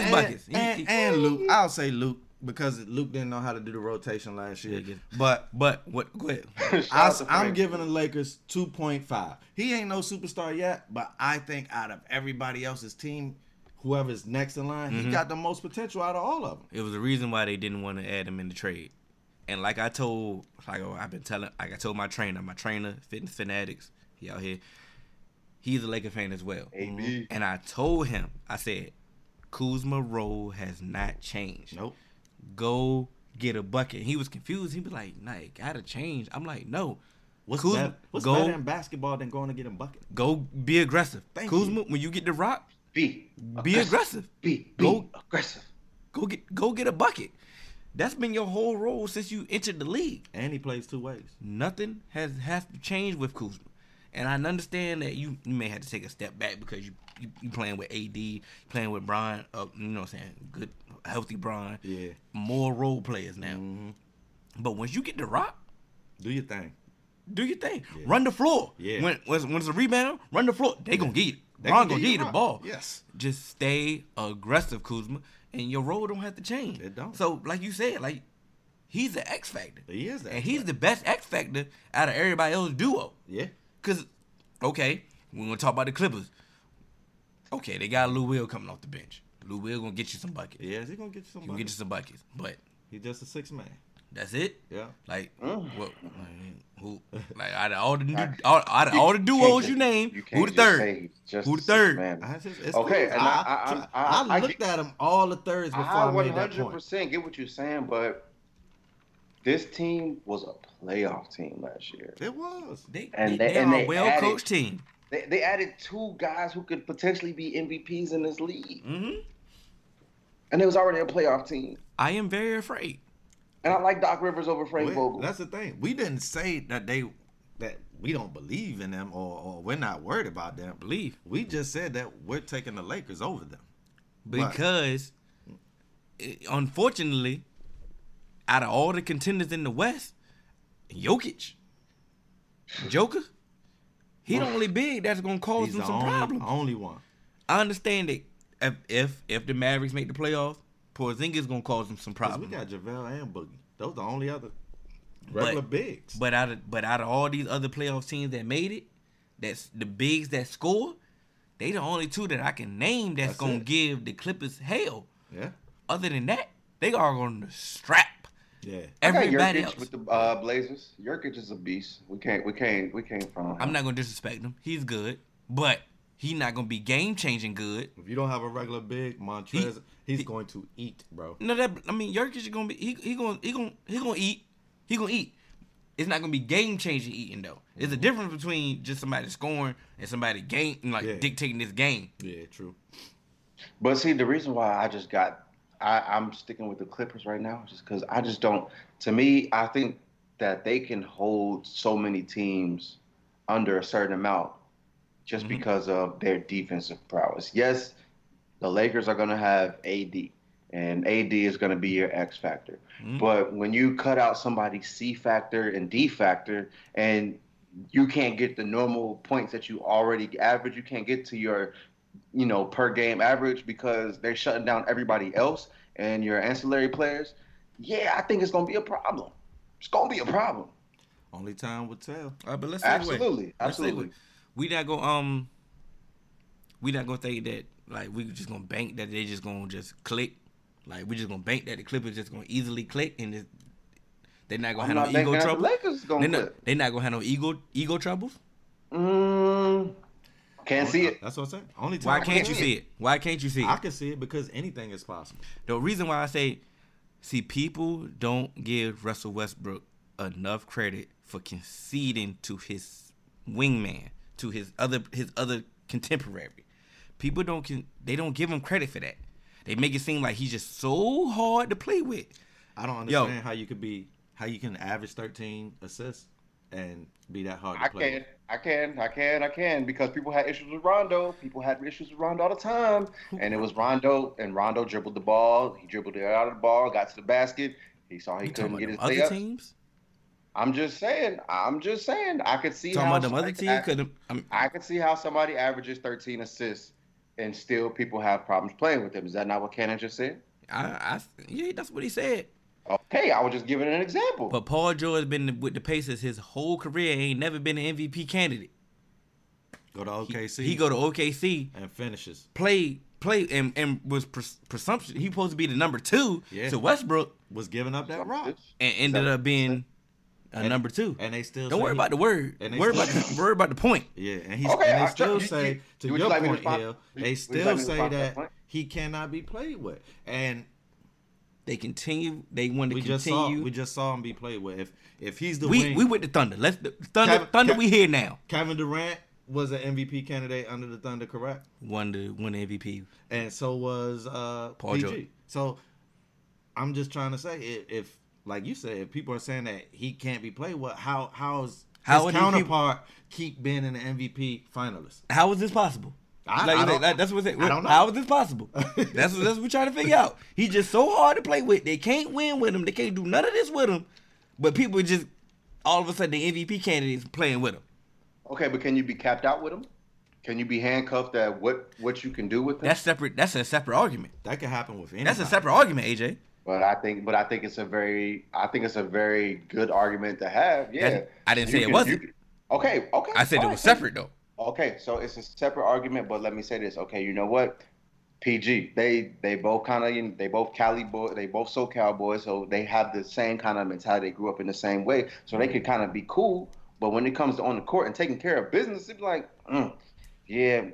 gets buckets. He- And, and Luke, I'll say Luke because Luke didn't know how to do the rotation last year. Yeah, But but what? Go ahead. I, I'm giving the Lakers 2.5. He ain't no superstar yet, but I think out of everybody else's team, whoever's next in line, Mm-hmm. he got the most potential out of all of them. It was the reason why they didn't want to add him in the trade. And like I told, like I've been telling, like I told my trainer, my trainer, Fitness Fanatics, he out here. He's a Laker fan as well. AB. And I told him, I said, Kuzma role has not changed. Nope. Go get a bucket. He was confused. He was like, "Nah, it gotta change." I'm like, "No, What's, Kuzma, better, what's go- better in basketball than going to get a bucket? go be aggressive." Thank Kuzma, when you get the rock, Be be aggressive. Be, be Go- aggressive. Go get go get a bucket. That's been your whole role since you entered the league. And he plays two ways. Nothing has has to change with Kuzma. And I understand that you, you may have to take a step back because you you, you playing with AD, playing with Brian, uh, you know what I'm saying, good healthy Brian. Yeah. More role players now. hmm But once you get the rock, Do your thing. Do your thing. Yeah. Run the floor. Yeah. When when, when it's a rebound, run the floor. They gonna get it. They Bron gonna gonna give you get you the ball. Yes. Just stay aggressive, Kuzma, and your role don't have to change. It don't. So like you said, like he's the X factor. He is and he's the best X factor out of everybody else duo. Yeah. Cause okay, we're gonna talk about the Clippers. Okay, they got Lou Will coming off the bench. Lou Will gonna get you some buckets. Yes, he gonna get you some He gonna get you some buckets. But He's just a six man. That's it. Yeah. Like Mm. what? Who? Like out of all the new, all, out of all the duos you name, You who the third? just Who the third? six-man. I just, Okay, cool. and I, I- I, I- I, I- I looked get- at them all the thirds before I I, made that hundred point. percent get what you're saying, but this team was a playoff team last year. It was. They, And they, they- they and are they a well coached team. They, they added two guys who could potentially be MVPs in this league, hmm and it was already a playoff team. I am very afraid. And I like Doc Rivers over Frank Wait, Vogel. That's the thing. We didn't say that they that we don't believe in them or, or we're not worried about them. Believe We just said that we're taking the Lakers over them. Because, eh, unfortunately, out of all the contenders in the West, Jokic, Joker, he the only big that's gonna cause He's them the some only, problems. only one. I understand that if if if the Mavericks make the playoffs, Porzingis gonna cause them some problems. we got JaVale and Boogie. Those the only other regular bigs. But out of but out of all these other playoff teams that made it, that's the bigs that score, they the only two that I can name that's, That's gonna it. give the Clippers hell. yeah. Other than that, they are gonna strap Yeah. Everybody else. with the uh, Blazers. Jokic is a beast. We can't, we can't, we can't front him. I'm not gonna disrespect him. He's good, but he's not gonna be game changing good. If you don't have a regular big, Montrez, he's going to eat, bro. No, that I mean, Jokic is gonna be he he gonna he gonna he gonna eat. He gonna eat. It's not gonna be game changing eating though. There's a mm-hmm. difference between just somebody scoring and somebody game like Yeah. dictating this game. Yeah, true. But see, the reason why I just got, I, I'm sticking with the Clippers right now, just because I just don't. To me, I think that they can hold so many teams under a certain amount just Mhm. because of their defensive prowess. Yes, the Lakers are going to have AD, and AD is going to be your X factor. Mhm. But when you cut out somebody's C factor and D factor, and you can't get the normal points that you already average, you can't get to your, you know, per game average because they're shutting down everybody else and your ancillary players. Yeah, I think it's going to be a problem. It's going to be a problem. Only time will tell. All right, but let's segue. Absolutely, Let's absolutely. segue. We not gonna um. We not gonna think that like we just gonna bank that they just gonna just click. Like we just gonna bank that the Clippers just gonna easily click and it's, they're not gonna I'm have not no ego thinking that the trouble. Lakers They're not, they not gonna have no ego ego troubles. Mm, can't see it. That's what I'm saying. Only time Why will can't you see it? Why can't you see it? I can see it because anything is possible. The reason why I say, see, people don't give Russell Westbrook enough credit for conceding to his wingman, to his other his other contemporary. People don't con- they don't give him credit for that. They make it seem like he's just so hard to play with. I don't Yo. understand how you could be how you can average 13 assists and be that hard to I play. can, I can, I can, I can, because people had issues with Rondo. People had issues with Rondo all the time, and it was Rondo, and Rondo dribbled the ball. He dribbled it out of the ball, got to the basket. He saw he You talking couldn't get them his other layups. teams? I'm just saying. I'm just saying. I could see Talking how about them other somebody teams? could I'm, could see how somebody averages 13 assists, and still people have problems playing with him. Is that not what Cannon just said? I, I, yeah, that's what he said. Okay, I was just giving an example. But Paul George has been with the Pacers his whole career. He ain't never been an MVP candidate. Go to OKC. He go to OKC, and finishes. play play and, and was pres- presumption he supposed to be the number two Yeah. to Westbrook Was giving up that rock. and ended up being a And- number two. And they still Don't say worry he- about the word. and they Worry about the, worry about the point. Yeah, and he's Okay, and they I- still you- say you- to your you like point, Hill, they you like still say that that he cannot be played with. And They continue. They want to we just saw continue. we just saw him be played with. If if he's the we wing, we with the Thunder. Let's the Thunder. Kevin- Thunder. Kev- we here now. Kevin Durant was an MVP candidate under the Thunder, correct? Won the won the MVP. And so was uh, Paul PG. George. So I'm just trying to say if, if like you said, if people are saying that he can't be played with, how how's How his would he keep- counterpart keep being an MVP finalist? How is this possible? I- Like, I like, don't- that- that's what it, I don't know. How is this possible? that's what that's what we're trying to figure out. He's just so hard to play with. They can't win with him. They can't do none of this with him. But people just all of a sudden the MVP candidates playing with him. Okay, but can you be capped out with him? Can you be handcuffed at what what you can do with him? That's separate. That's a separate argument. That could happen with anybody. That's a separate argument, AJ. But I think, but I think it's a very, I think it's a very good argument to have. Yeah, That- I didn't You say it wasn't. can- okay, okay. I said it was separate though. Okay, so it's a separate argument, but let me say this. Okay, you know what? PG, they they both kind of they both Cali boy, they both SoCal boys, so they have the same kind of mentality. They grew up in the same way, so they could kind of be cool. But when it comes to on the court and taking care of business, it's like, mm, yeah,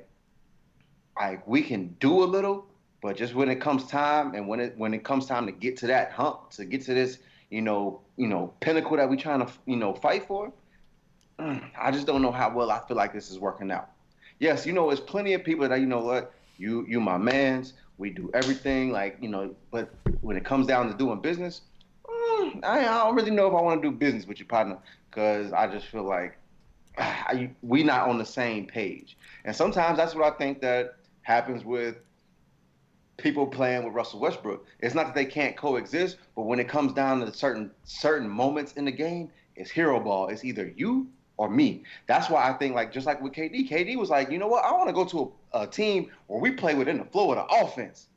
like we can do a little, but just when it comes time and when it when it comes time to get to that hump, to get to this, you know, you know, pinnacle that we're trying to you know fight for, mm, I just don't know how well I feel like this is working out. yes, you know, there's plenty of people that you know what you you my man's. We do everything like you know, but when it comes down to doing business, mm, I, don't really know if I want to do business with your partner because I just feel like I, we not on the same page. And sometimes that's what I think that happens with people playing with Russell Westbrook. It's not that they can't coexist, but when it comes down to certain certain moments in the game, it's hero ball. It's either you or me. That's why I think like just like with KD, KD was like, you know what? I want to go to a, a team where we play within the flow of the offense,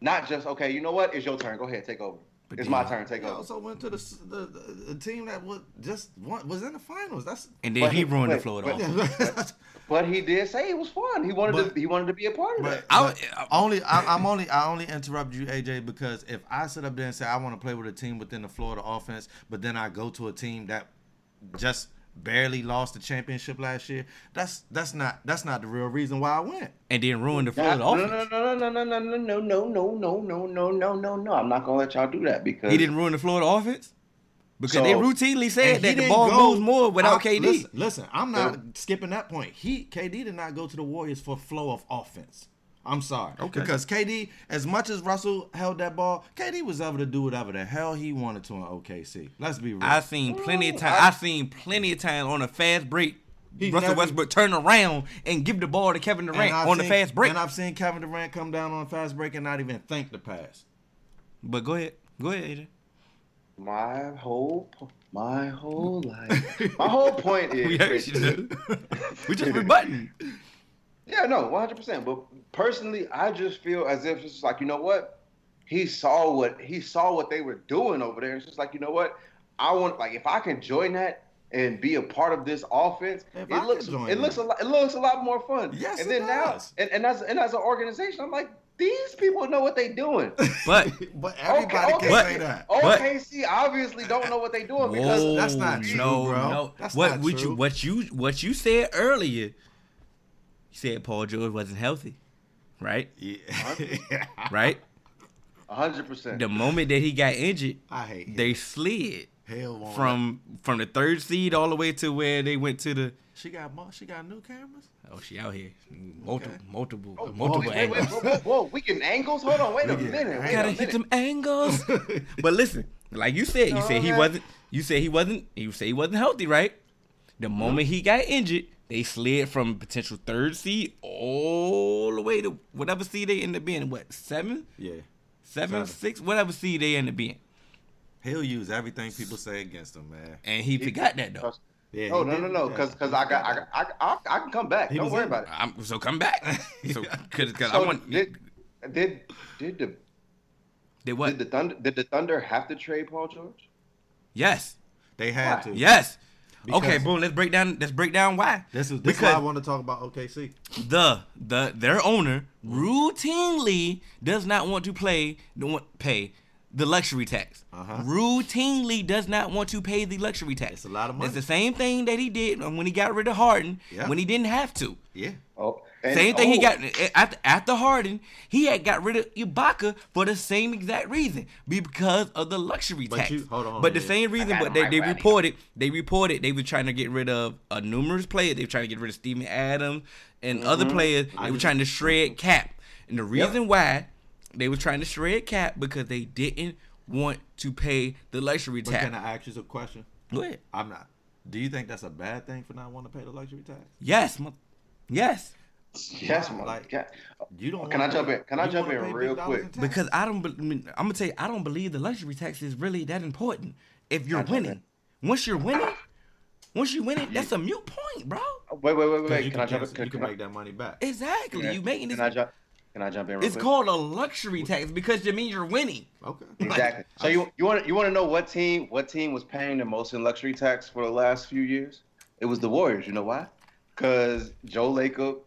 not just okay. You know what? It's your turn. Go ahead, take over. It's my turn. Take He over. also went to the the, the, the team that was just won, was in the finals. That's And then he he- ruined the but- flow of but- the. But he did say it was fun. He wanted But- to. He wanted to be a part of But, that. I- only I, I'm only I only interrupt you, AJ, because if I sit up there and say I want to play with a team within the flow of the offense, but then I go to a team that just barely lost the championship last year, that's that's not that's not the real reason why I went. and then ruined the flow No, of no, offense. no, no, no, no, no, no, no, no, no, no, no, no, no, no. I'm not gonna let y'all do that because He didn't ruin the flow of the offense because So- they routinely said that the ball go- moves more without I- KD. Listen, listen, I'm not Yeah. skipping that point. He KD did not go to the Warriors for flow of offense. I'm sorry. Okay. Because KD, as much as Russell held that ball, KD was able to do whatever the hell he wanted to in OKC. Let's be real. I seen plenty of time. I- I seen plenty of times on a fast break. He Russell never- Westbrook turn around and give the ball to Kevin Durant I've on the fast break. And I've seen Kevin Durant come down on a fast break and not even think the pass. But go ahead, go ahead, AJ. my whole, my whole life, my whole point is. We heard you, we just rebutting. Yeah, no, one hundred percent. But personally, I just feel as if it's just like you know what, he saw what he saw what they were doing over there. It's just like you know what, I want like if I can join that and be a part of this offense, If it I looks could join it looks a lot it looks a lot more fun. Yes, and it then now and, and as and as an organization, I'm like these people know what they're doing. But but everybody okay, can But- say that. But- OKC obviously don't know what they're doing because Whoa, that's not true, no, bro. No, That's what not what you what you what you said earlier? You said Paul George wasn't healthy, right? Yeah. Right. hundred percent. The moment that he got injured, I hate him. they slid Hell won't from from the third seed all the way to where they went to the. She got mo- she got new cameras. Oh, she out here, multiple, multiple, Oh, multiple wait, wait, wait, angles. whoa, whoa, whoa, we getting angles? Hold on, wait a We minute. Wait Gotta minute. hit some angles. but listen, like you said, you said he wasn't. You said he wasn't. You said he wasn't healthy, right? The mm-hmm. moment he got injured, they slid from potential third seed all the way to whatever seed they end up being. What seven, Yeah. seven, Seven. six, whatever seed they end up being. He'll use everything people say against him, man. And he forgot that though. Yeah. Oh he no no no, because because I got I, got- I, I I can come back. He Don't was worry in- about it. I'm, so come back. So cause, cause I want did, did did the they what? did the thunder did the Thunder have to trade Paul George? yes, They had Why? to. yes. Because- okay, boom. Let's break down. Let's break down why. This is this is why I want to talk about OKC. the the their owner routinely does not want to play don't want pay the luxury tax. Uh-huh. Routinely does not want to pay the luxury tax. It's a lot of money. It's the same thing that he did when he got rid of Harden Yeah. when he didn't have to. Yeah. Oh, and- same thing he oh, got after, after Harden. He had got rid of Ibaka for the same exact reason, because of the luxury But tax. you- hold on, but on, the same reason, but they, right they reported they reported they were trying to get rid of a numerous players. They were trying to get rid of Steven Adams and other Mm-hmm. players. I They were just- trying to shred cap, and the reason why they were trying to shred cap because they didn't want to pay the luxury But tax. can I ask you a question? Go ahead. I'm not. Do you think that's a bad thing for not wanting to pay the luxury tax? Yes, mo- yes. Yes, my Like- God. You don't. Can I jump pay- in? Can I jump in real quick? Because I don't. I mean, I'm gonna tell you, I don't believe the luxury tax is really that important. If you're Can I winning, once you're winning, once you win it, that's a mute point, bro. Uh, wait, wait, wait, wait. you Can I jump? cancel- Can, you can can I- make that money back. Exactly. can I- You making this. Can I jump? Can I jump in? Real It's quick? called a luxury tax because it means you're winning. Okay. Exactly. So you you want you want to know what team what team was paying the most in luxury tax for the last few years? It was the Warriors. You know why? Because Joe Lacob,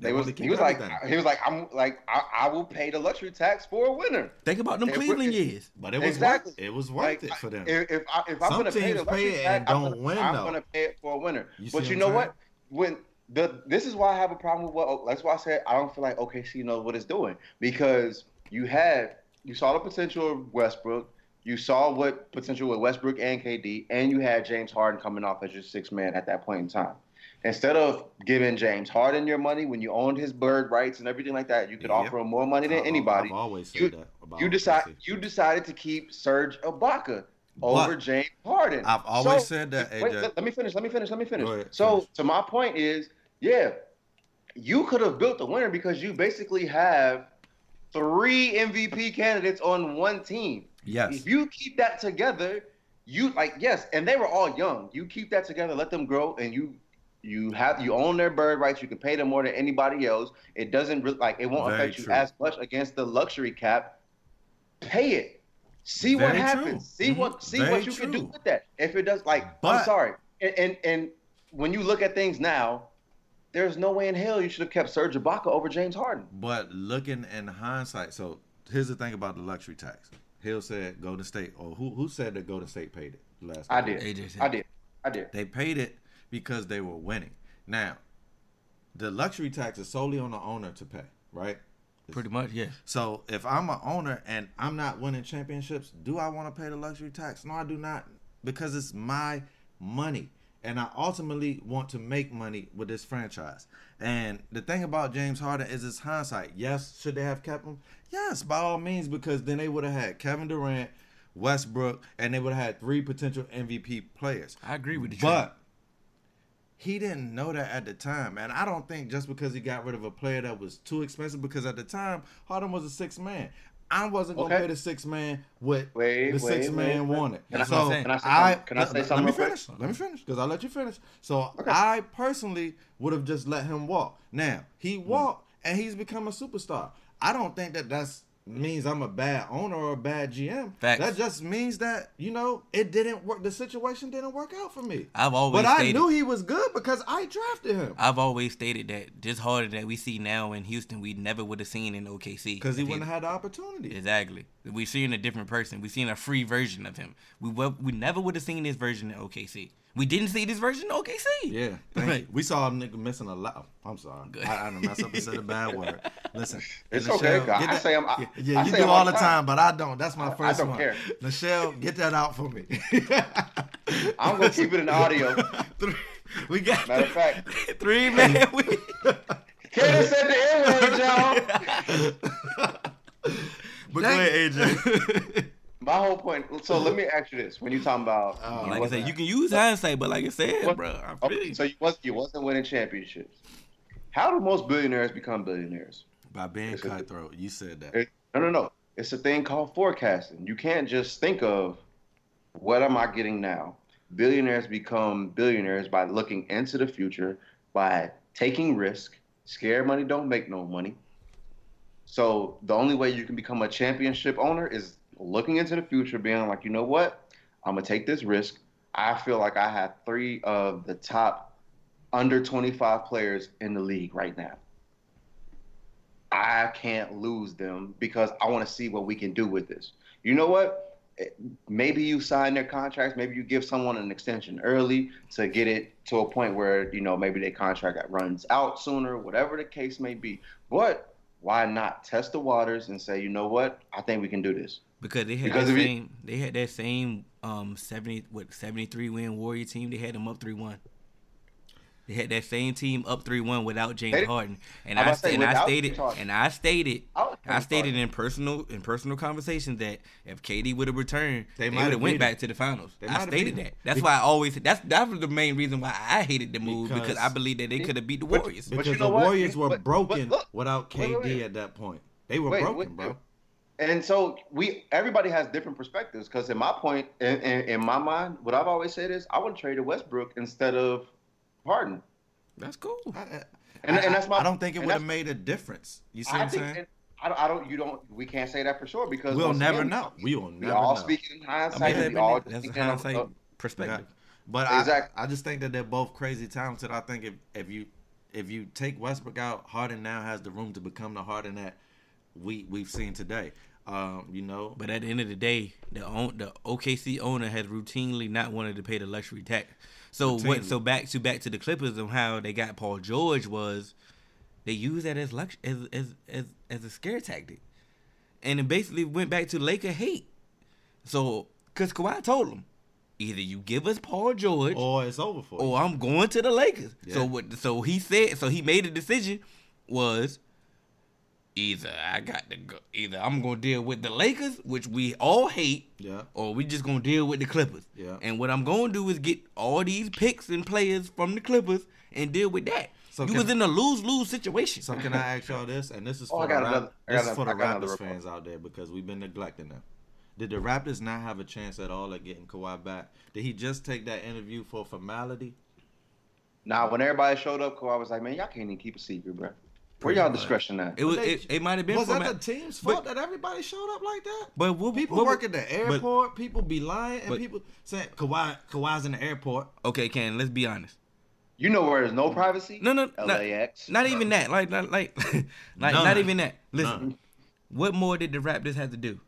They they was he was like everything. he was like I'm like I, I will pay the luxury tax for a winner. Think about them It- Cleveland it- years. But it was Exactly. worth, it was worth Like, it for them. If if, I, if I'm gonna pay the luxury pay it tax, and I'm don't gonna, win, I'm gonna pay it for a winner. You but you know what? When the this is why I have a problem with what that's why I said I don't feel like OKC knows what it's doing because you had you saw the potential of Westbrook. You saw what potential with Westbrook and KD, and you had James Harden coming off as your sixth man at that point in time. Instead of giving James Harden your money when you owned his bird rights and everything like that, you could Yeah. offer him more money than I- anybody. I've always said You- that about You decide you decided to keep Serge Ibaka over But James Harden. I've always So- said that, Wait, let, let me finish. Let me finish. Let me finish. Ahead, so, finish. to my point is, yeah, you could have built a winner because you basically have three MVP candidates on one team. Yes. If you keep that together, you like yes, and they were all young. You keep that together, let them grow, and you you have you own their bird rights. You can pay them more than anybody else. It doesn't re- like it won't Very affect you as much against the luxury cap. Pay it. See what Very happens. true. See what mm-hmm. see Very what you can do with that. If it does, like I'm sorry, and, and and when you look at things now, there's no way in hell you should have kept Serge Ibaka over James Harden. But looking in hindsight, so here's the thing about the luxury tax. Hill said Golden State, or who who said that Golden State paid it last? I did. years? AJ said. I did. I did. They paid it because they were winning. Now, the luxury tax is solely on the owner to pay, right? Pretty much, yeah. So if I'm an owner and I'm not winning championships, do I want to pay the luxury tax? No, I do not, because it's my money, and I ultimately want to make money with this franchise. And the thing about James Harden is it's hindsight. Yes, should they have kept him? Yes, by all means, because then they would have had Kevin Durant, Westbrook, and they would have had three potential MVP players. I agree with you. But he didn't know that at the time. And I don't think just because he got rid of a player that was too expensive, because at the time, Harden was a six man. I wasn't gonna pay the six man what Wait, the six wait, man wait, wanted. Can I- so can I say I. Can I say something Let me quick? finish. Let me finish because I'll let you finish. So Okay. I personally would have just let him walk. Now he Hmm. walked and he's become a superstar. I don't think that that's means I'm a bad owner or a bad GM. Facts. That just means that you know it didn't work. The situation didn't work out for me. I've always But I knew he was good because I drafted him. I've always stated that this Harden that we see now in Houston, we never would have seen in OKC. Because he wouldn't have had the opportunity. Exactly. We seen a different person. We seen a free version of him. We, we never would have seen this version in OKC. We didn't see this version in OKC. Yeah, thank Right. we saw a nigga missing a lot. I'm sorry, Good. I, I done messed up and said a bad word. Listen, It's and okay, God. get I say I'm- I- yeah, yeah, I you say do all all the the time, time. but I don't. That's my I- I first don't one. care. Nichelle, get that out for me. I'm gonna keep it in audio. Three- we got Matter of fact, Three man. We, Kenny said the N word, y'all. but go ahead, AJ. My whole point. So let me ask you this: When you talking about, Oh, you like I said, you can use hindsight, but like I said, What- bro, I Okay, you. so you was you wasn't winning championships. How do most billionaires become billionaires? By being It's a- cutthroat, you said that. It- no, no, no. It's a thing called forecasting. You can't just think of what am I getting now. Billionaires become billionaires by looking into the future, by taking risk. Scared money don't make no money. So the only way you can become a championship owner is looking into the future, being like, you know what, I'm gonna take this risk. I feel like I have three of the top under 25 players in the league right now. I can't lose them because I want to see what we can do with this. You know what? Maybe you sign their contracts. Maybe you give someone an extension early to get it to a point where you know maybe their contract runs out sooner, whatever the case may be. But why not test the waters and say, you know what? I think we can do this. Because they had Because that if you- same, they had that same um seventy what seventy three win Warrior team. They had them up three one. They had that same team up three one without James They- Harden, and I I, was sta- saying and I stated James and I stated I stated Harden. in personal in personal conversations that if KD would have returned, They they, might would have have went back him. to the finals. They I stated that. That's Be- why I always that's that was the main reason why I hated the move because, Because- I believe that they could have beat the Warriors. but Because you know the what? Warriors were But- but broken look, without KD wait, wait. at that point. They were Wait, broken, wait, bro. And so we everybody has different perspectives because in my point in, in, in my mind, what I've always said is I would trade to Westbrook instead of Harden. That's cool. I, I- And, I- and that's my I don't think it would have made a difference. You see I what I'm think saying? I don't, I don't. You don't. We can't say that for sure because We'll once never again, know. We will We never all know. speaking in I hindsight. mean, we all that's a speaking of- hindsight of- perspective. But Exactly. I, I just think that they're both crazy talented. I think if, if you if you take Westbrook out, Harden now has the room to become the Harden that we we've seen today. Um, you know, But at the end of the day, the own, the OKC owner has routinely not wanted to pay the luxury tax. So what? So back to back to the Clippers and how they got Paul George was they used that as lux as as as, as a scare tactic, and it basically went back to Laker hate. So, cause Kawhi told him, either you give us Paul George, or, Or it's over for you. I'm going to the Lakers. So what? So he said. So he made a decision. Was either I got to go. Either I'm gonna deal with the Lakers, which we all hate, Yeah. or we just gonna deal with the Clippers. Yeah. And what I'm gonna do is get all these picks and players from the Clippers and deal with that. So you was in a lose lose situation. So can I ask y'all this? And this is Oh, for I the, another- this got is for the another- I got another Raptors fans out there because we've been neglecting them. Did the Raptors not have a chance at all at getting Kawhi back? Did he just take that interview for formality? Now, when everybody showed up, Kawhi was like, "Man, y'all can't even keep a secret, bro. Where y'all discretion at?" it was. they- It, it might have been. Was for that Ma- the team's but- fault that everybody showed up like that? But what, People what, work at the airport. people be lying, and but- people saying Kawhi Kawhi's in the airport. Okay, Ken. Let's be honest. You know where there's no privacy? No, no, not, LAX. not even that. Like, like, like, like None. not even that. Listen, None. what more did the Raptors have to do?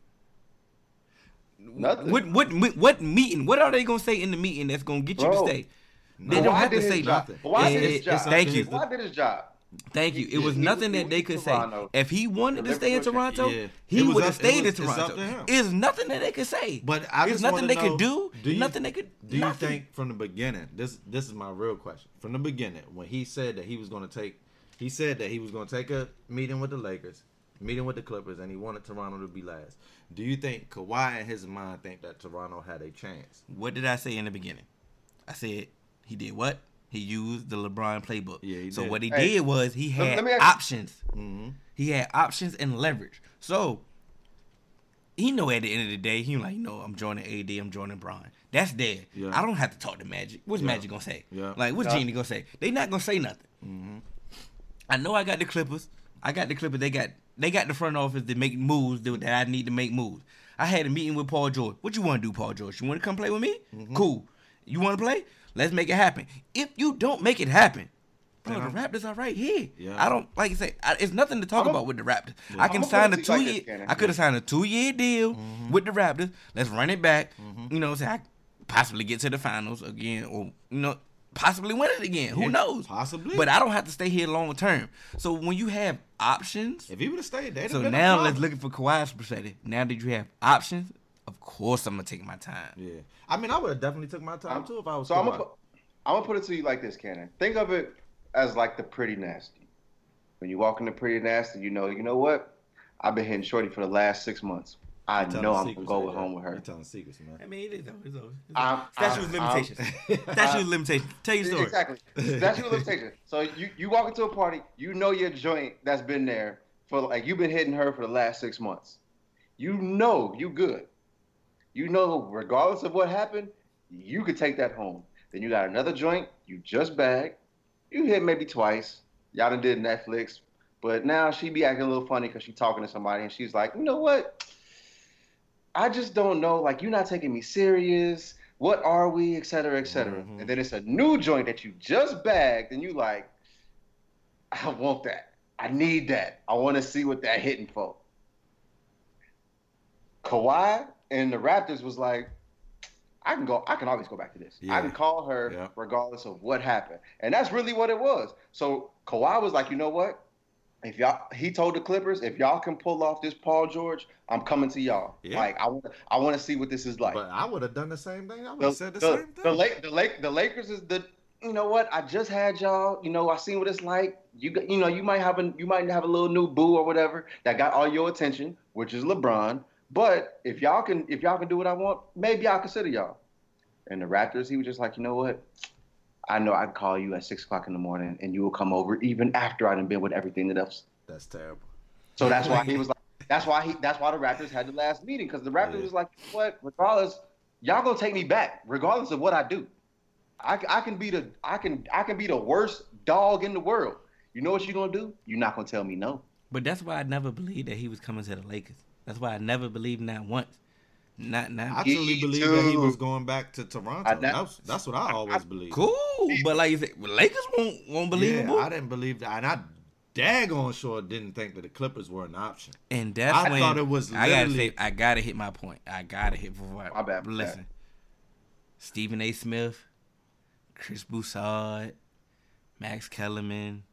Nothing. What, what, what meeting? What are they gonna say in the meeting that's gonna get you Bro, to stay? They Kawhi don't have to say job. nothing. Kawhi It- did his job. Thank you, up Kawhi did his job. Thank you. It was he- nothing he that they could say. If he wanted to stay in Toronto, Yeah. he would have stayed was- in it's Toronto. to. It's nothing that they could say. But I There's nothing they know, could do. do you- nothing they could. Do you nothing. think from the beginning? This this is my real question. From the beginning, when he said that he was going to take, he said that he was going to take a meeting with the Lakers, meeting with the Clippers, and he wanted Toronto to be last. Do you think Kawhi in his mind think that Toronto had a chance? What did I say in the beginning? I said he did what? He used the LeBron playbook. Yeah, he so did. what he Hey, did was he had let me ask- options. Mm-hmm. He had options and leverage. So he know at the end of the day, he like, no, I'm joining AD, I'm joining Bron. That's dead. Yeah. I don't have to talk to Magic. What's Yeah. Magic gonna say? Yeah. Like, what's Yeah. Jeanie gonna say? They not gonna say nothing. Mm-hmm. I know I got the Clippers. I got the Clippers. They got they got the front office to make moves that I need to make moves. I had a meeting with Paul George. What you want to do, Paul George? You want to come play with me? Mm-hmm. Cool. You want to play? Let's make it happen. If you don't make it happen, bro, the Raptors are right here. Yeah. I don't like I say. I, it's nothing to talk I'ma- about with the Raptors. I can I'ma sign a it to you two like year. this, I could have signed a two year deal Mm-hmm. with the Raptors. Let's run it back. You know, say I possibly get to the finals again, or you know, possibly win it again. Who knows? possibly. But I don't have to stay here long term. So when you have options, If he would have stayed, they'd so been now problem. let's look for Kawhi's perspective. Now that you have options, of course I'm gonna take my time. Yeah, I mean, I would have definitely took my time too if I was. So I'm gonna put, I'm gonna put it to you like this, Cannon. Think of it as like the pretty nasty. When you walk into pretty nasty, you know, you know what? I've been hitting shorty for the last six months. I know I'm gonna go right home with her. You telling secrets, man. I mean, it is though. It's over. It's I'm- over. Statute of I'm- limitations. Statute of limitations. Tell your story. Exactly. That's your limitation. So you, you walk into a party, you know your joint that's been there for like you've been hitting her for the last six months. You know you good. You know regardless of what happened, you could take that home. Then you got another joint you just bagged. You hit maybe twice. Y'all done did Netflix, but now she be acting a little funny because she talking to somebody and she's like, you know what? I just don't know. Like you're not taking me serious. What are we, et cetera, et cetera. Mhm. And then it's a new joint that you just bagged, and you like, I want that. I need that. I want to see what that hitting for. Kawhi and the Raptors was like, I can go. I can always go back to this. Yeah. I can call her Yeah. regardless of what happened, and that's really what it was. So Kawhi was like, you know what? If y'all, he told the Clippers, if y'all can pull off this Paul George, I'm coming to y'all. Yeah. Like I want, I want to see what this is like. But I would have done the same thing. I would have said the, the, same thing. the, Lake, the Lake, the Lakers is the. You know what? I just had y'all. You know, I seen what it's like. You, got- you know, you might have a, you might have a little new boo or whatever that got all your attention, which is LeBron. But if y'all can, if y'all can do what I want, maybe I'll consider y'all. And the Raptors, he was just like, you know what? I know I can call you at six o'clock in the morning, and you will come over even after I done been with everything that else. That's terrible. So that's why he was like, that's why he, that's why the Raptors had the last meeting because the Raptors Yeah. was like, what? Regardless, y'all gonna take me back, regardless of what I do. I, I can be the, I can, I can be the worst dog in the world. You know what you're gonna do? You're not gonna tell me no. But that's why I never believed that he was coming to the Lakers. That's why I never believed that once. Not now. I truly believe that he was going back to Toronto. I ne- that's, that's what I always believed. cool. But like you said, Lakers won't won't believe Yeah, him. I didn't believe that, and I daggone sure didn't think that the Clippers were an option. And that's I when thought it was I gotta literally- say I gotta hit my point. I gotta hit before I My bad, my listen. Stephen A. Smith, Chris Broussard, Max Kellerman,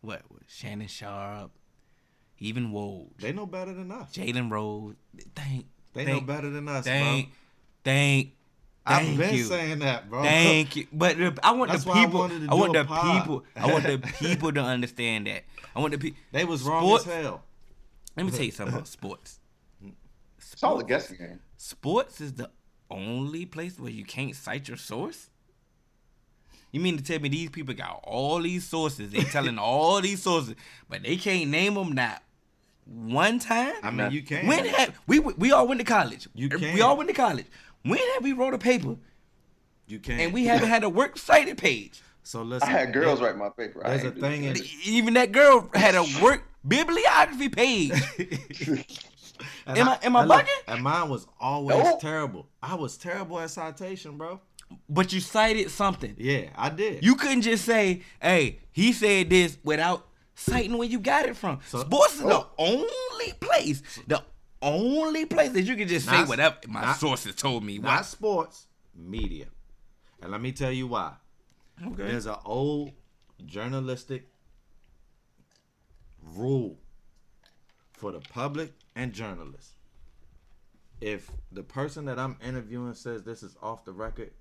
what, what Shannon Sharpe, even Woj, They know better than us. Jalen Rose. Thank They Thank- know better than us, Thank, bro. thank, Thank I've thank been you. saying that, bro. Thank you. But the- I want That's the why I people. wanted to I, want do the pod. people. I want the people to understand that. I want the people. They was wrong Sports- as hell. Let me tell you something about sports. It's all a Sports- guessing game. Sports is the only place where you can't cite your source. You mean to tell me these people got all these sources? They telling all these sources, but they can't name them not one time. I mean, you can. When have we we all went to college? You er, can. We all went to college. When have we wrote a paper You can't. and we haven't had a work cited page? So I listen. had girls there- write my paper. There's a ain't do thing in. Even that girl had a work bibliography page. And Am I- am I and look, bugging? And mine was always Nope. terrible. I was terrible at citation, bro. But you cited something. Yeah, I did. You couldn't just say, "Hey, he said this" without citing where you got it from. So- Sports is the Oh. only place, the only place that you can just say whatever my not- sources told me. not What? sports, media. And let me tell you why. Okay. There's an old journalistic rule for the public and journalists. If the person that I'm interviewing says this is off the record,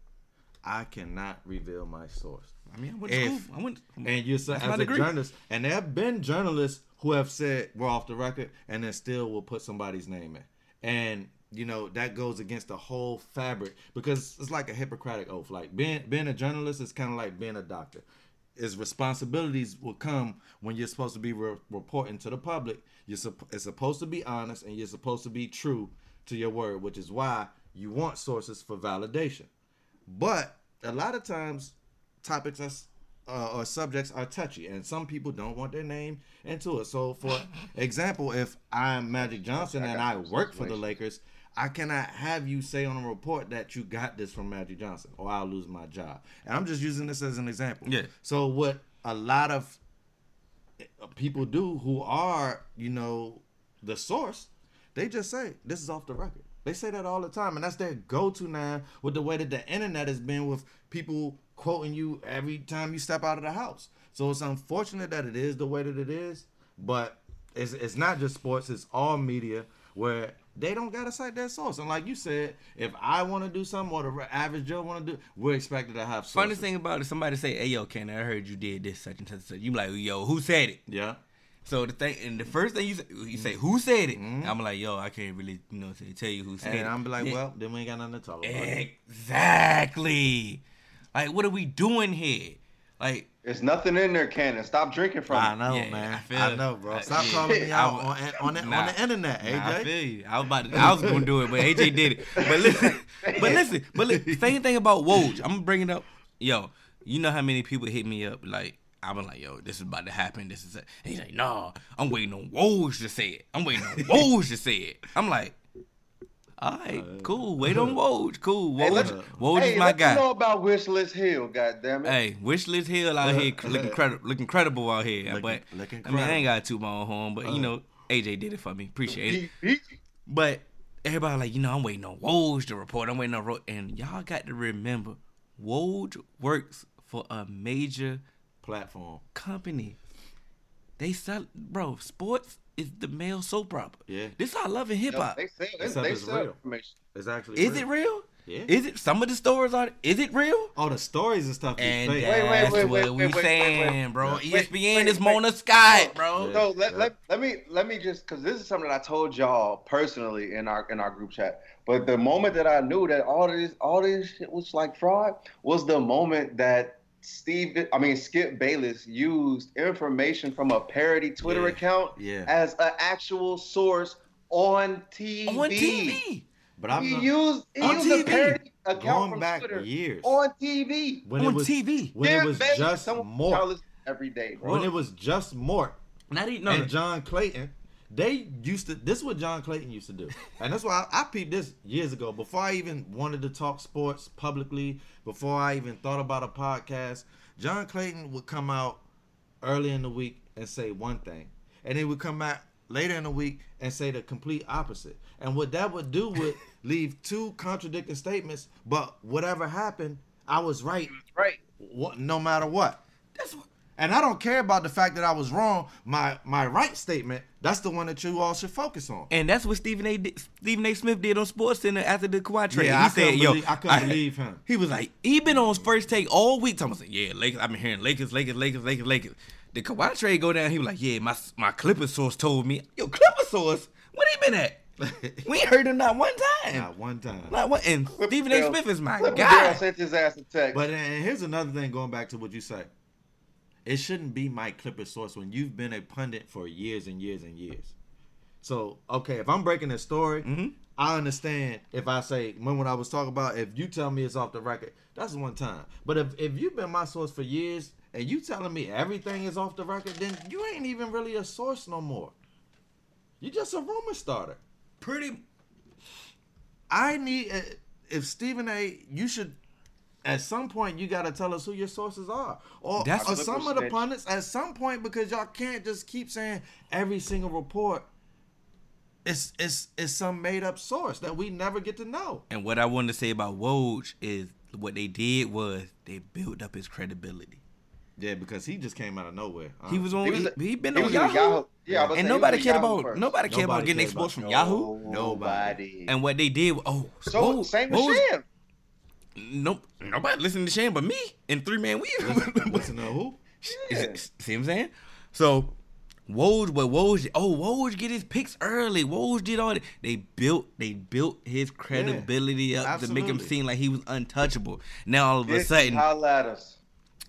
I cannot reveal my source. I mean, I went to If- school. I went. And you're so, as a degree. journalist, and there have been journalists who have said we're off the record, and then still will put somebody's name in, and you know that goes against the whole fabric because it's like a Hippocratic oath. Like being being a journalist is kind of like being a doctor. Is responsibilities will come when you're supposed to be re- reporting to the public. You're it's supposed to be honest, and you're supposed to be true to your word, which is why you want sources for validation. But a lot of times, topics are, uh, or subjects are touchy, and some people don't want their name into it. So, for example, if I'm Magic Johnson and I work for the Lakers, I cannot have you say on a report that you got this from Magic Johnson, or I'll lose my job. And I'm just using this as an example. Yeah. So, what a lot of uh, people do who are, you know, the source, they just say this is off the record. They say that all the time, and that's their go-to now with the way that the internet has been with people quoting you every time you step out of the house. So it's unfortunate that it is the way that it is, but it's it's not just sports; it's all media where they don't gotta cite their source. And like you said, if I want to do something or the average Joe want to do, we're expected to have. Funny sources. thing about it, somebody say, "Hey, yo, Ken, I heard you did this such and such." and such." You be like, "Yo, who said it?" yeah. So the thing, and the first thing you say, you say, "Who said it?" Mm-hmm. I'm like, "Yo, I can't really, you know, say, tell you who said it." And I'm be like, well, then we ain't got nothing to talk about. Exactly. Like, what are we doing here? Like, There's nothing in there, Cannon. Stop drinking from I it. know, Yeah, man. I I, feel- know, bro. Uh, Stop yeah. calling me out wa- on, on, the, Nah. on the internet, Nah, I AJ. feel you. I was about to, I was gonna do it, but AJ did it. But listen, but listen, but listen, same thing about Woj. I'm gonna bring it up. Yo, you know how many people hit me up like I'm been like, yo, this is about to happen. This is it. And he's like, nah, I'm waiting on Woj to say it. I'm waiting on Woj to say it. I'm like, all right, cool. Wait on Woj. Cool. Hey, Woj, let- Woj hey, is my let guy. you know about Wishlist Hill, goddammit. Hey, Wishlist Hill out here looking credible, looking credible out here. Looking- but looking I mean, I ain't got to toot my own horn, but Uh. you know, AJ did it for me. Appreciate it. He- he- But everybody like, you know, I'm waiting on Woj to report. I'm waiting on Ro-. and y'all got to remember, Woj works for a major Platform. company. They sell, bro. Sports is the male soap opera. Yeah. this I love in hip hop. They sell, they, Except they it's sell real. information. It's actually Is real. it real? Yeah. Is it? Some of the stories are. Is it real? All the stories and stuff. is And fake. Wait, wait, that's wait, what wait, we saying, wait. bro. Wait, ESPN wait, is wait. Mona Scott, bro. Yeah. So let, yeah. let, let me let me just because this is something that I told y'all personally in our in our group chat. But the moment that I knew that all this all this shit was like fraud was the moment that Steve I mean Skip Bayless used information from a parody Twitter Yeah. account Yeah. as an actual source on TV. On TV. But I'm He not- used he On used TV. a parody account going from back Twitter years on TV. when on it was TV. when Skip it was Bayless, just Mort. every day, bro. When it was just Mort Not even no. and John Clayton. They used to. This is what John Clayton used to do, and that's why I, I peeped this years ago. Before I even wanted to talk sports publicly, before I even thought about a podcast, John Clayton would come out early in the week and say one thing, and he would come back later in the week and say the complete opposite. And what that would do would leave two contradicting statements. But whatever happened, I was right, right. what, no matter what. That's what. And I don't care about the fact that I was wrong. My my right statement, that's the one that you all should focus on. And that's what Stephen A. Di- Stephen A. Smith did on Sports Center after the Kawhi trade. Yeah, he I said, "Yo, believe- I couldn't believe him. He was like, he been on his first take all week. Talking about, yeah, Lakers. I've been hearing Lakers, Lakers, Lakers, Lakers, Lakers. The Kawhi trade go down. He was like, yeah, my my Clipper source told me. Yo, Clipper source, what he been at? we ain't heard him not one time. Not one time. Not one. And Stephen A. Smith is my guy. Sent his ass a text. But and here's another thing going back to what you say. It shouldn't be Mike Clipper source when you've been a pundit for years and years and years. So okay, if I'm breaking a story, Mhm. I understand if I say when when I was talking about if you tell me it's off the record, that's one time. But if if you've been my source for years and you telling me everything is off the record, then you ain't even really a source no more. You just a rumor starter. Pretty. I need uh, if Stephen A. You should at some point you got to tell us who your sources are, or, That's- or some of the Snitch. pundits at some point because y'all can't just keep saying every single report. It's it's it's some made up source that we never get to know. And what I wanted to say about Woj is what they did was they built up his credibility. Yeah, because he just came out of nowhere. He was on. He He, was- he been he on was Yahoo, Yahoo. Yeah, and saying, nobody cared Yahoo about first. nobody cared about getting cared exposed about from Yahoo. Nobody. And what they did, was oh, so Woj- same with Woj- Sham. Nope, nobody listened to Shane but me and Three Man Weave. Listen to who? Yeah. See what I'm saying? So Woj, but Woj, oh Woj get his picks early. Woj did all that. They built, they built his credibility up to make him seem like he was untouchable. Now all of a sudden, at us.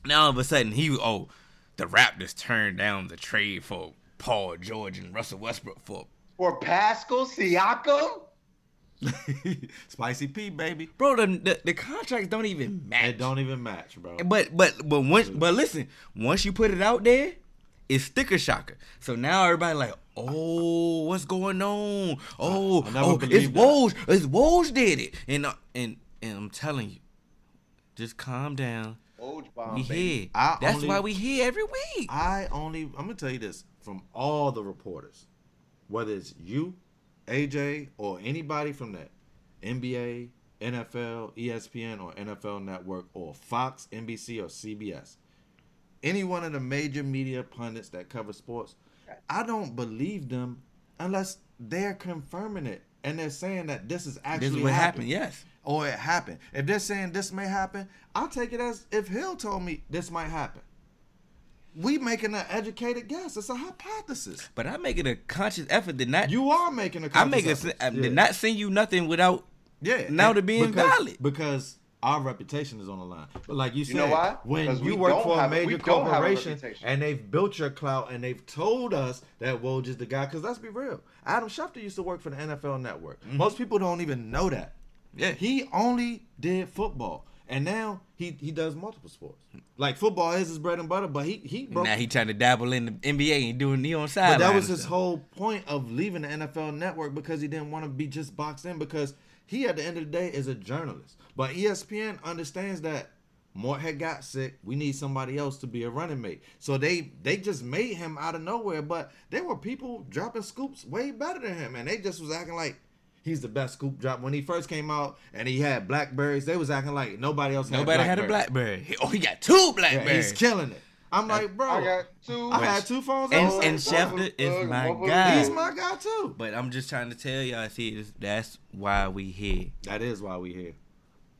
now all of a sudden he oh, the Raptors turned down the trade for Paul George and Russell Westbrook for For Pascal Siakam? Spicy P, baby. bro. The, the the contracts don't even match. It don't even match, bro. But but but once but listen, once you put it out there, it's sticker shocker. So now everybody like, oh, what's going on? Oh, I never oh, it's believed that. Woj. It's Woj did it. And uh, and and I'm telling you, just calm down. Woj bomb, We baby. here. I That's only- why we here every week. I only I'm gonna tell you this from all the reporters, whether it's you, AJ, or anybody from that NBA, NFL, ESPN, or NFL Network, or Fox, NBC, or CBS, any one of the major media pundits that cover sports, I don't believe them unless they're confirming it and they're saying that this is actually This is what happened. happening Yes. or it happened. If they're saying this may happen, I'll take it as if Hill told me this might happen. We making an educated guess. It's a hypothesis. But I'm making a conscious effort to not. You are making a. I make it conscious I effort. to Yeah. not send you nothing without. Yeah. now to being because, valid. because our reputation is on the line. But like you said, know why? when Because you work for a major a corporation reputation. and they've built your clout and they've told us that Woj is the guy. Because let's be real, Adam Schefter used to work for the NFL Network. Most people don't even know that. Mm-hmm. Yeah. He only did football. And now he, he does multiple sports. Like football is his bread and butter, but he he broke Now he trying to dabble in the NBA and doing knee on but that was his whole point of leaving the NFL network because he didn't want to be just boxed in because he at the end of the day is a journalist. But ESPN understands that Mort had got sick. We need somebody else to be a running mate. So they they just made him out of nowhere. But there were people dropping scoops way better than him, and they just was acting like he's the best scoop drop. When he first came out and he had blackberries, they was acting like nobody else. Nobody had a Blackberry. BlackBerry. Oh, he got two Yeah, Blackberries. he's killing it. I'm like, bro. I got two. I had two phones. And- at and same time. Schefter is my guy. He's my guy too. But I'm just trying to tell y'all, see, that's why we here. That is why we here.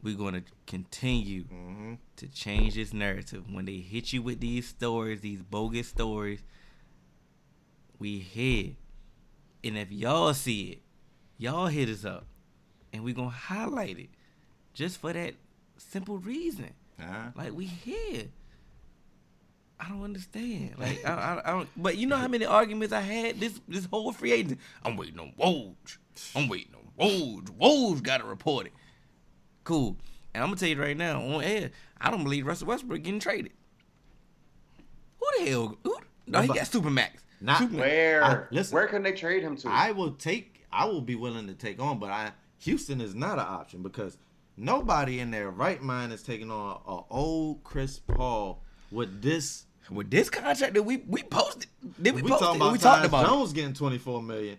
We're gonna continue Mm-hmm. to change this narrative. When they hit you with these stories, these bogus stories, we here. And if y'all see it, y'all hit us up. And we gonna highlight it. Just for that simple reason. Uh-huh. Like we here. I don't understand. Like I, I, I don't. But you know how many arguments I had this this whole free agent. I'm waiting on Woj. I'm waiting on Woj. Woj got to report it. Cool. And I'm gonna tell you right now on air, I don't believe Russell Westbrook getting traded. Who the hell? Who? No, he Nobody. got Supermax. Not- Supermax. Where? I- listen. Where can they trade him to? I will take. I will be willing to take on, but I Houston is not an option because nobody in their right mind is taking on a old Chris Paul with this. With this contract that we we posted, did we, We, post talking it? about we talked about it. Jones getting twenty four million.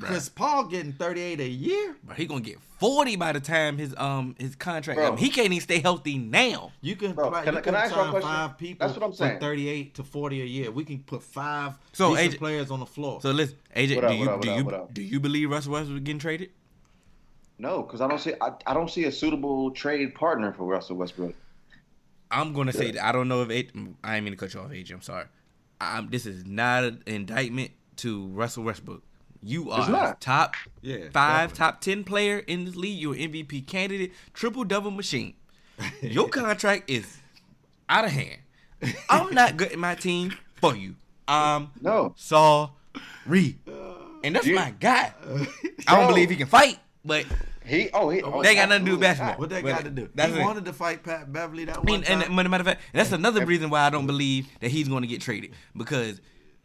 Chris Paul getting 38 a year. But he gonna get forty by the time his um his contract. I mean, he can't even stay healthy now. You can Bro, play, can I- you can I ask sign question? five people That's what I'm saying. 38 to 40 a year. We can put five So, decent AJ players on the floor. So listen, AJ, What up, do you up, do up, you do you believe Russell Westbrook getting traded? No, because I don't see I, I don't see a suitable trade partner for Russell Westbrook. I'm gonna say that I don't know if it. I ain't mean to cut you off, AJ. I'm sorry. I'm, this is not an indictment to Russell Westbrook. You are not. top Yeah, five, definitely. top ten player in this league. You're an MVP candidate, triple double machine. Your contract is out of hand. I'm not good at my team for you. I'm No. sorry, and that's You- my guy. I don't believe he can fight, but He oh he oh, oh They got nothing to do with absolutely basketball. what they But got to do? that's he it. wanted to fight Pat Beverley that I one mean, and, time. and matter of fact, that's another reason why I don't believe that he's going to get traded because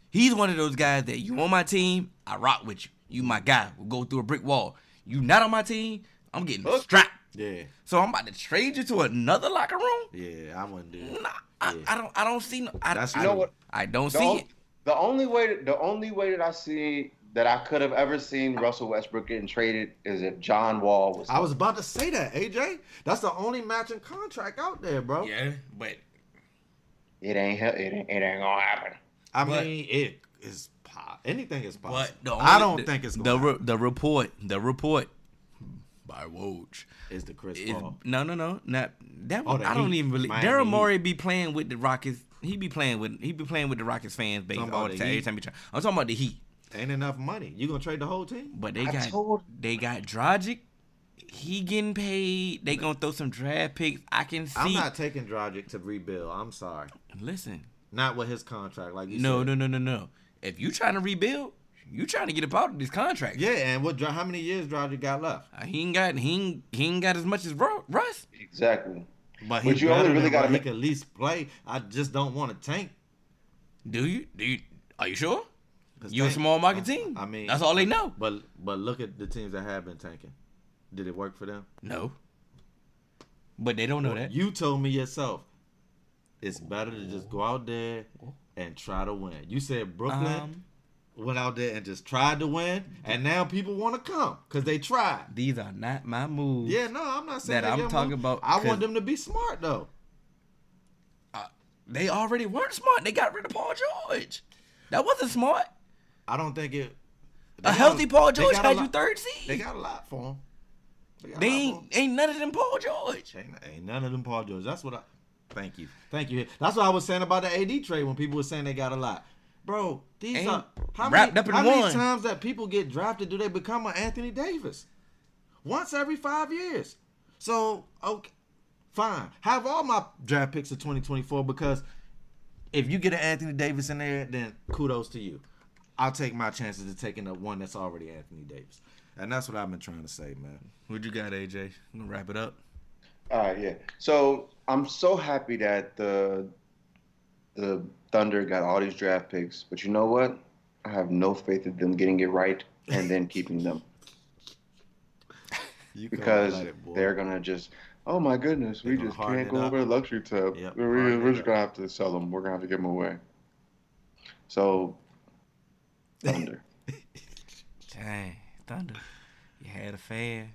he's one of those guys that you on my team, I rock with you. You my guy. We'll go through a brick wall. You not on my team, I'm getting Look. strapped. yeah, So I'm about to trade you to another locker room. yeah, I wouldn't do that. Nah, I, Yeah. I don't. I don't see. No, I, That's I, You know what? I don't The, see on- it. the only way that, the only way that I see that I could have ever seen Russell Westbrook getting traded is if John Wall was. I was about to say that, AJ. That's the only matching contract out there, bro. Yeah, but It ain't it ain't, it ain't gonna happen. I But- mean, it is po- anything is possible. but the I don't the, think it's the re, the report. The report by Woj. Is the Chris is Paul? no, no, no, not that. Oh, the I don't Heat. even believe Daryl Heat. Morey be playing with the Rockets. He be playing with he be playing with the Rockets fans base all the the time. Every time he try. I'm talking about the Heat, Ain't enough money. You gonna trade the whole team? but they I got told- they got Dragic. He getting paid. They gonna throw some draft picks. I can see. I'm not taking Dragic to rebuild. I'm sorry. Listen, Not with his contract, like you no, said. no, no, no, no. If you trying to rebuild, you trying to get a part of this contract. Yeah, and what? How many years Roger got left? Uh, he ain't got he ain't, he ain't got as much as Russ. Exactly. But But you only really gotta make- at least play. I just don't want to tank. Do you? Do you? Are you sure? 'Cause You a small market team. I mean, that's all they know. But but look at the teams that have been tanking. Did it work for them? No. But they don't know that. You told me yourself. It's better to just go out there and try to win. You said Brooklyn Um, went out there and just tried to win, and now people want to come because they tried. these are not my moves. Yeah, no, I'm not saying That I'm talking move. about, I want them to be smart though. They already weren't smart. They got rid of Paul George. That wasn't smart. I don't think it. A healthy got- Paul George a had you third third They got a lot for him. They, They ain't, ain't none of them Paul George. Ain't, ain't none of them Paul George. That's what I. Thank you, thank you. That's what I was saying about the AD trade when people were saying they got a lot. Bro, these Ain't are how wrapped many, up in how many times that people get drafted do they become an Anthony Davis? Once every five years. So okay, fine. Have all my draft picks of 2024 because if you get an Anthony Davis in there, then kudos to you. I'll take my chances of taking the one that's already Anthony Davis. And that's what I've been trying to say, man. What you got, AJ? I'm gonna wrap it up. All right, yeah. So I'm so happy that the the Thunder got all these draft picks, but you know what? I have no faith in them getting it right and then keeping them You because cold-blooded, they're gonna just. Oh my goodness, we They're gonna just can't go up. over the luxury tub. Yep, We- harden we're just gonna have to sell them. We're gonna have to give them away. So, Thunder. Dang, Thunder. You had a fan.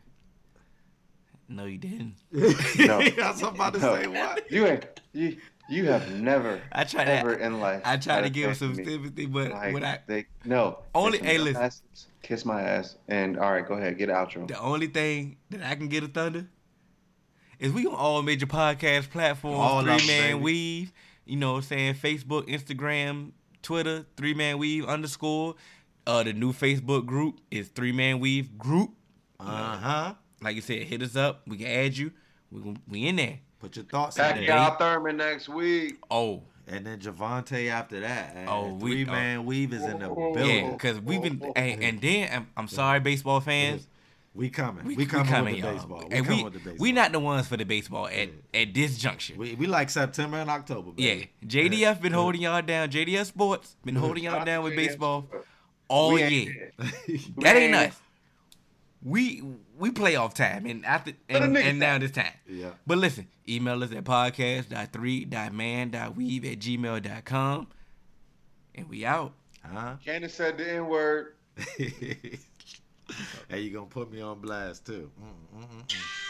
No, you didn't. No. I was about to No. say what? You ain't you you have never I tried ever to. in life. I tried to give him some me. sympathy, but Like, when I they no Only- Kiss hey, listen. ass, kiss my ass, and all right, go ahead, get an outro. The only thing that I can get a Thunder is we on all major podcast platforms. All of them, three man baby. weave. You know what I'm saying? Facebook, Instagram, Twitter, three man weave underscore. Uh the new Facebook group is three man weave group. Uh huh. Like you said, hit us up. We can add you. We we in there. Put your thoughts Back in Yeah. there. Kyle Thurman next week. Oh, And then Javante after that. And Oh, we- three oh. man weave is in the Oh, building. yeah, because we've been and, and then I'm, I'm sorry, baseball fans. We coming. We, We, coming, coming, with the baseball. We and coming we, with the baseball. we not the ones for the baseball at, at this juncture. We, we like September and October. Yeah, Baby. JDF been holding y'all down. JDF Sports been holding y'all down with baseball all We ain't year. That ain't ain't- us. We we playoff time and after and, and now this time. Yeah. But listen, email us at podcast.3.man.weave at gmail.com. And we out. Huh? Candace said the N word. Hey, you gonna put me on blast too? Mm, mm, mm, mm.